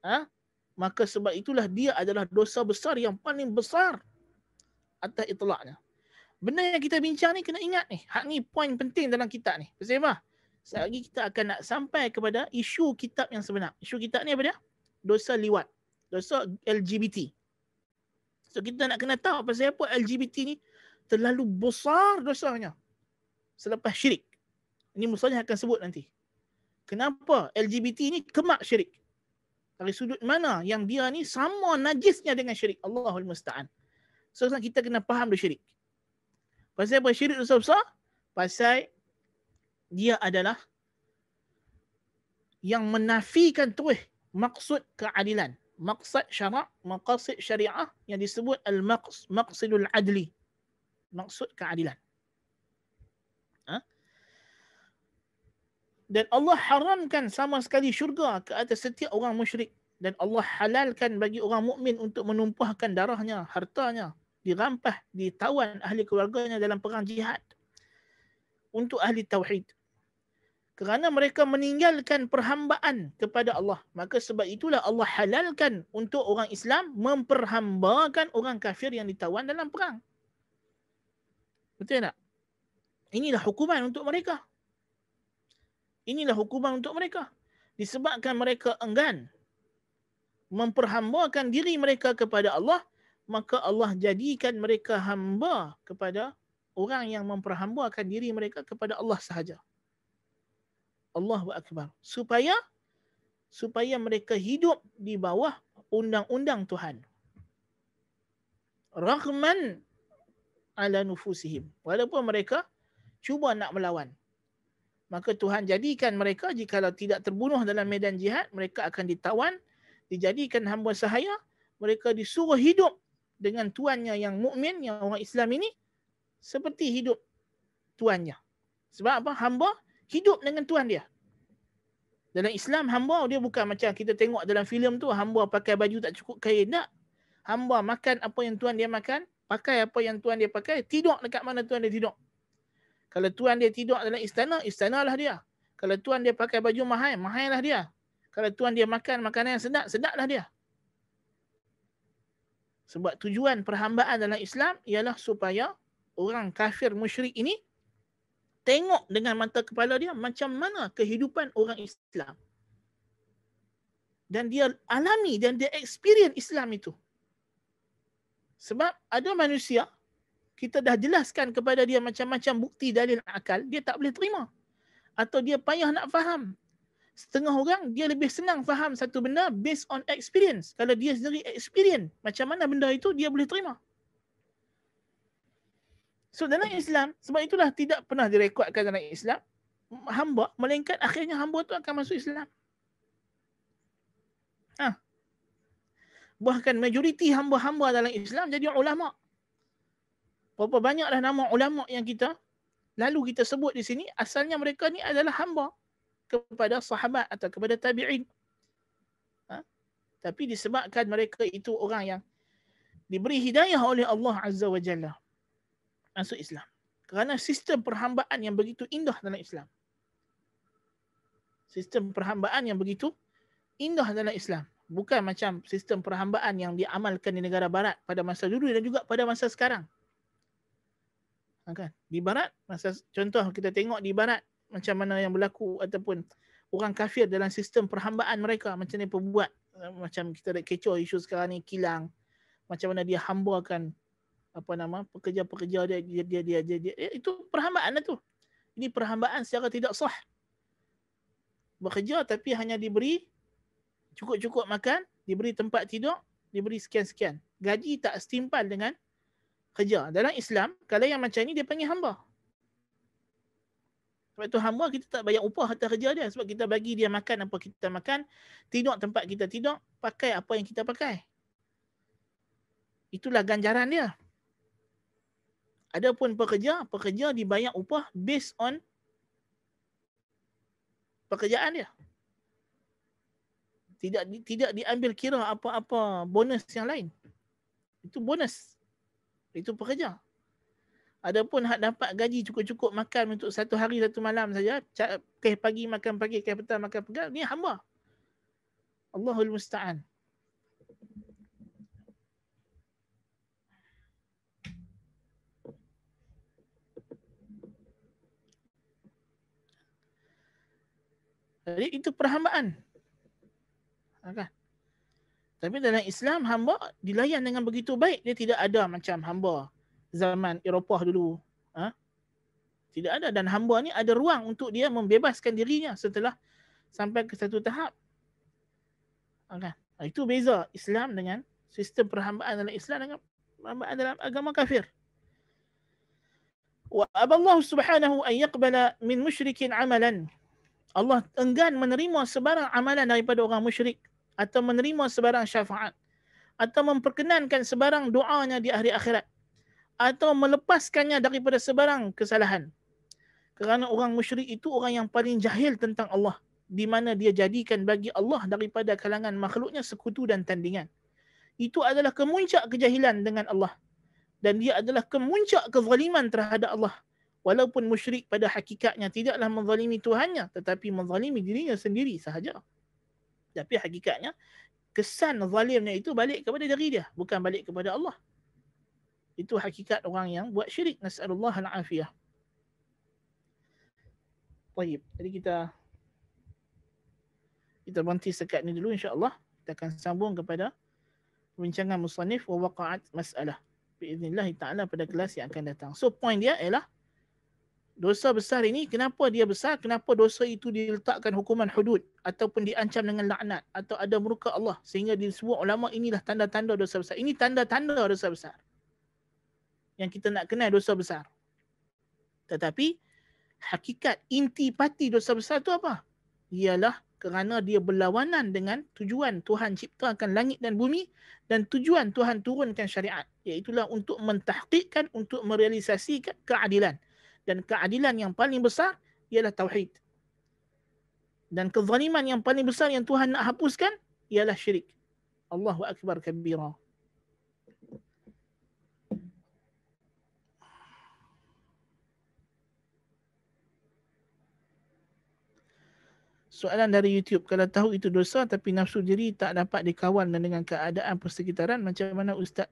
Ha? Maka sebab itulah dia adalah dosa besar yang paling besar atas itlaknya. Benda yang kita bincang ni kena ingat ni. Hak ni poin penting dalam kitab ni. Apa? Selagi kita akan nak sampai kepada isu kitab yang sebenar. Isu kitab ni apa dia? Dosa liwat. Dosa LGBT. So kita nak kena tahu pasal apa LGBT ni terlalu besar dosanya selepas syirik. Ini musuhnya akan sebut nanti. Kenapa LGBT ni kemak syirik? Dari sudut mana yang dia ni sama najisnya dengan syirik. Allahul Musta'an. So kita kena faham dulu syirik. Pasal apa syirik dosa besar? Pasal dia adalah yang menafikan terus maksud keadilan maksud syarak, maqasid syariah yang disebut al-maqsidul adli. Maksud keadilan. Ha? Dan Allah haramkan sama sekali syurga ke atas setiap orang musyrik. Dan Allah halalkan bagi orang mukmin untuk menumpahkan darahnya, hartanya, dirampah, ditawan ahli keluarganya dalam perang jihad. Untuk ahli tauhid kerana mereka meninggalkan perhambaan kepada Allah. Maka sebab itulah Allah halalkan untuk orang Islam memperhambakan orang kafir yang ditawan dalam perang. Betul tak? Inilah hukuman untuk mereka. Inilah hukuman untuk mereka. Disebabkan mereka enggan memperhambakan diri mereka kepada Allah, maka Allah jadikan mereka hamba kepada orang yang memperhambakan diri mereka kepada Allah sahaja. Allahu Akbar. Supaya supaya mereka hidup di bawah undang-undang Tuhan. Rahman ala nufusihim. Walaupun mereka cuba nak melawan. Maka Tuhan jadikan mereka jika tidak terbunuh dalam medan jihad, mereka akan ditawan, dijadikan hamba sahaya, mereka disuruh hidup dengan tuannya yang mukmin, yang orang Islam ini seperti hidup tuannya. Sebab apa? Hamba hidup dengan Tuhan dia. Dalam Islam hamba dia bukan macam kita tengok dalam filem tu hamba pakai baju tak cukup kain tak. Hamba makan apa yang tuan dia makan, pakai apa yang tuan dia pakai, tidur dekat mana tuan dia tidur. Kalau tuan dia tidur dalam istana, istanalah dia. Kalau tuan dia pakai baju mahal, mahallah dia. Kalau tuan dia makan makanan yang sedap, sedaplah dia. Sebab tujuan perhambaan dalam Islam ialah supaya orang kafir musyrik ini tengok dengan mata kepala dia macam mana kehidupan orang Islam. Dan dia alami dan dia experience Islam itu. Sebab ada manusia, kita dah jelaskan kepada dia macam-macam bukti dalil akal, dia tak boleh terima. Atau dia payah nak faham. Setengah orang, dia lebih senang faham satu benda based on experience. Kalau dia sendiri experience macam mana benda itu, dia boleh terima. So dalam Islam, sebab itulah tidak pernah direkodkan dalam Islam, hamba, melainkan akhirnya hamba tu akan masuk Islam. Ha. Bahkan majoriti hamba-hamba dalam Islam jadi ulama. Berapa banyaklah nama ulama yang kita lalu kita sebut di sini, asalnya mereka ni adalah hamba kepada sahabat atau kepada tabi'in. Ha? Tapi disebabkan mereka itu orang yang diberi hidayah oleh Allah Azza wa Jalla masuk Islam. Kerana sistem perhambaan yang begitu indah dalam Islam. Sistem perhambaan yang begitu indah dalam Islam. Bukan macam sistem perhambaan yang diamalkan di negara barat pada masa dulu dan juga pada masa sekarang. Ha, kan? Di barat, masa contoh kita tengok di barat macam mana yang berlaku ataupun orang kafir dalam sistem perhambaan mereka macam ni perbuat macam kita ada kecoh isu sekarang ni kilang macam mana dia hambakan apa nama pekerja-pekerja dia dia dia dia, dia, dia. Eh, itu perhambaan lah tu. Ini perhambaan secara tidak sah. Bekerja tapi hanya diberi cukup-cukup makan, diberi tempat tidur, diberi sekian-sekian. Gaji tak setimpal dengan kerja. Dalam Islam, kalau yang macam ni dia panggil hamba. Sebab itu hamba kita tak bayar upah atas kerja dia. Sebab kita bagi dia makan apa kita makan, tidur tempat kita tidur, pakai apa yang kita pakai. Itulah ganjaran dia. Adapun pekerja, pekerja dibayar upah based on pekerjaan dia. Tidak tidak diambil kira apa-apa bonus yang lain. Itu bonus. Itu pekerja. Adapun hak dapat gaji cukup-cukup makan untuk satu hari satu malam saja, keh pagi makan pagi, keh petang makan petang, ni hamba. Allahul musta'an. Jadi itu perhambaan. Ha, kan? Tapi dalam Islam hamba dilayan dengan begitu baik. Dia tidak ada macam hamba zaman Eropah dulu. Ha? Tidak ada. Dan hamba ni ada ruang untuk dia membebaskan dirinya setelah sampai ke satu tahap. Ha, kan? Itu beza Islam dengan sistem perhambaan dalam Islam dengan perhambaan dalam agama kafir. Wa aballahu subhanahu an yaqbala min musyrikin amalan Allah enggan menerima sebarang amalan daripada orang musyrik atau menerima sebarang syafaat atau memperkenankan sebarang doanya di hari akhirat atau melepaskannya daripada sebarang kesalahan. Kerana orang musyrik itu orang yang paling jahil tentang Allah di mana dia jadikan bagi Allah daripada kalangan makhluknya sekutu dan tandingan. Itu adalah kemuncak kejahilan dengan Allah dan dia adalah kemuncak kezaliman terhadap Allah walaupun musyrik pada hakikatnya tidaklah menzalimi Tuhannya tetapi menzalimi dirinya sendiri sahaja. Tapi hakikatnya kesan zalimnya itu balik kepada diri dia bukan balik kepada Allah. Itu hakikat orang yang buat syirik. Nas'alullah al-afiyah. Baik, jadi kita kita berhenti sekat ni dulu insya-Allah. Kita akan sambung kepada perbincangan musannif wa waqa'at mas'alah. Biiznillah taala pada kelas yang akan datang. So point dia ialah dosa besar ini kenapa dia besar? Kenapa dosa itu diletakkan hukuman hudud ataupun diancam dengan laknat atau ada murka Allah? Sehingga disebut ulama inilah tanda-tanda dosa besar. Ini tanda-tanda dosa besar yang kita nak kenal dosa besar. Tetapi hakikat inti pati dosa besar itu apa? Ialah kerana dia berlawanan dengan tujuan Tuhan ciptakan langit dan bumi dan tujuan Tuhan turunkan syariat. Iaitu untuk mentahqiqkan untuk merealisasikan keadilan dan keadilan yang paling besar ialah tauhid. Dan kezaliman yang paling besar yang Tuhan nak hapuskan ialah syirik. Allahu akbar kabira. Soalan dari YouTube, kalau tahu itu dosa tapi nafsu diri tak dapat dikawal dengan keadaan persekitaran, macam mana Ustaz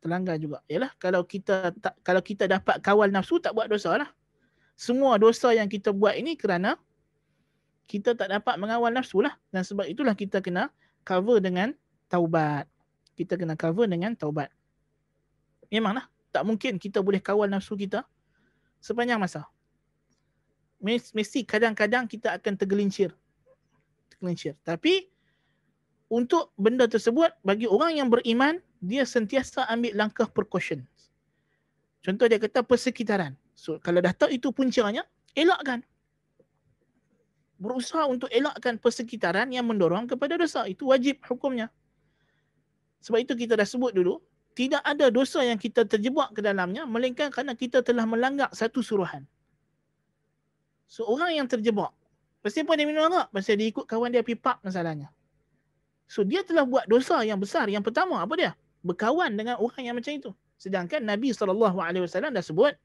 terlanggar juga. Yalah kalau kita tak kalau kita dapat kawal nafsu tak buat dosa lah. Semua dosa yang kita buat ini kerana kita tak dapat mengawal nafsu lah. Dan sebab itulah kita kena cover dengan taubat. Kita kena cover dengan taubat. Memanglah tak mungkin kita boleh kawal nafsu kita sepanjang masa. Mesti kadang-kadang kita akan tergelincir. Tergelincir. Tapi untuk benda tersebut bagi orang yang beriman dia sentiasa ambil langkah precaution. Contoh dia kata persekitaran. So kalau dah tahu itu puncanya, elakkan. Berusaha untuk elakkan persekitaran yang mendorong kepada dosa. Itu wajib hukumnya. Sebab itu kita dah sebut dulu, tidak ada dosa yang kita terjebak ke dalamnya melainkan kerana kita telah melanggar satu suruhan. So orang yang terjebak, pasti pun dia minum arak, pasal dia ikut kawan dia pipak masalahnya. So dia telah buat dosa yang besar. Yang pertama apa dia? Berkawan dengan orang yang macam itu. Sedangkan Nabi SAW dah sebut,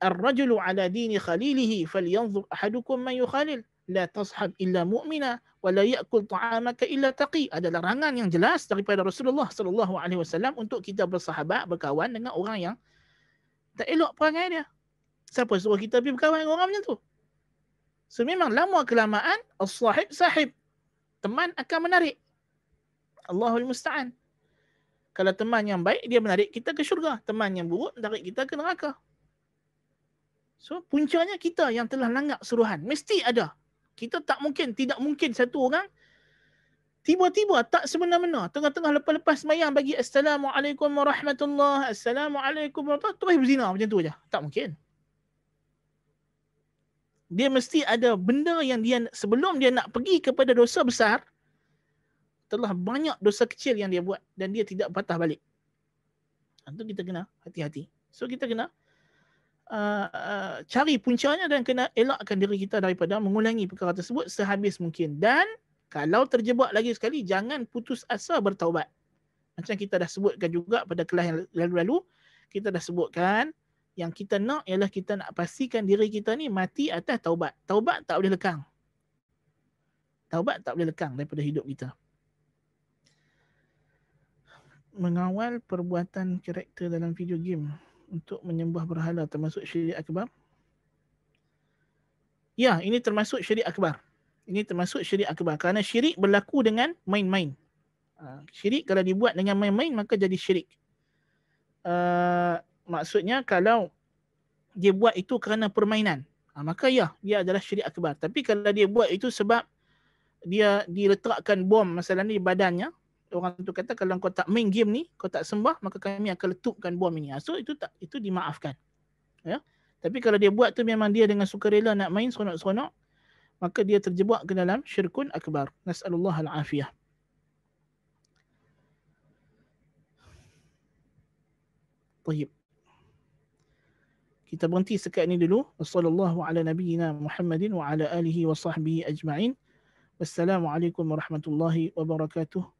Ar-rajulu ala dini khalilihi falyanzur ahadukum man yukhalil. La tashab illa mu'mina wa la ya'kul ta'amaka illa taqi. Ada larangan yang jelas daripada Rasulullah SAW untuk kita bersahabat, berkawan dengan orang yang tak elok perangai dia. Siapa suruh kita pergi berkawan dengan orang macam tu? So memang lama kelamaan, as-sahib sahib. Teman akan menarik. Allahul Musta'an. Kalau teman yang baik, dia menarik kita ke syurga. Teman yang buruk, menarik kita ke neraka. So, puncanya kita yang telah langgar suruhan. Mesti ada. Kita tak mungkin, tidak mungkin satu orang tiba-tiba tak sebenar-benar tengah-tengah lepas-lepas semayang bagi Assalamualaikum warahmatullahi Assalamualaikum warahmatullahi terus berzina macam tu aja. Tak mungkin. Dia mesti ada benda yang dia sebelum dia nak pergi kepada dosa besar, telah banyak dosa kecil yang dia buat dan dia tidak patah balik. Itu kita kena hati-hati. So kita kena uh, uh, cari puncanya dan kena elakkan diri kita daripada mengulangi perkara tersebut sehabis mungkin. Dan kalau terjebak lagi sekali, jangan putus asa bertaubat. Macam kita dah sebutkan juga pada kelas yang lalu-lalu, kita dah sebutkan yang kita nak ialah kita nak pastikan diri kita ni mati atas taubat. Taubat tak boleh lekang. Taubat tak boleh lekang daripada hidup kita mengawal perbuatan karakter dalam video game untuk menyembah berhala termasuk syirik akbar? Ya, ini termasuk syirik akbar. Ini termasuk syirik akbar kerana syirik berlaku dengan main-main. Uh, syirik kalau dibuat dengan main-main maka jadi syirik. Uh, maksudnya kalau dia buat itu kerana permainan, uh, maka ya, dia adalah syirik akbar. Tapi kalau dia buat itu sebab dia diletakkan bom ni di badannya, orang tu kata kalau kau tak main game ni, kau tak sembah, maka kami akan letupkan bom ini. So itu tak itu dimaafkan. Ya. Tapi kalau dia buat tu memang dia dengan sukarela nak main seronok-seronok, maka dia terjebak ke dalam syirkun akbar. Nas'alullah al-afiyah. Tayyib. Kita berhenti sekat ini dulu. Wassallallahu ala nabiyyina Muhammadin wa ala alihi wa sahbihi ajma'in. Wassalamualaikum warahmatullahi wabarakatuh.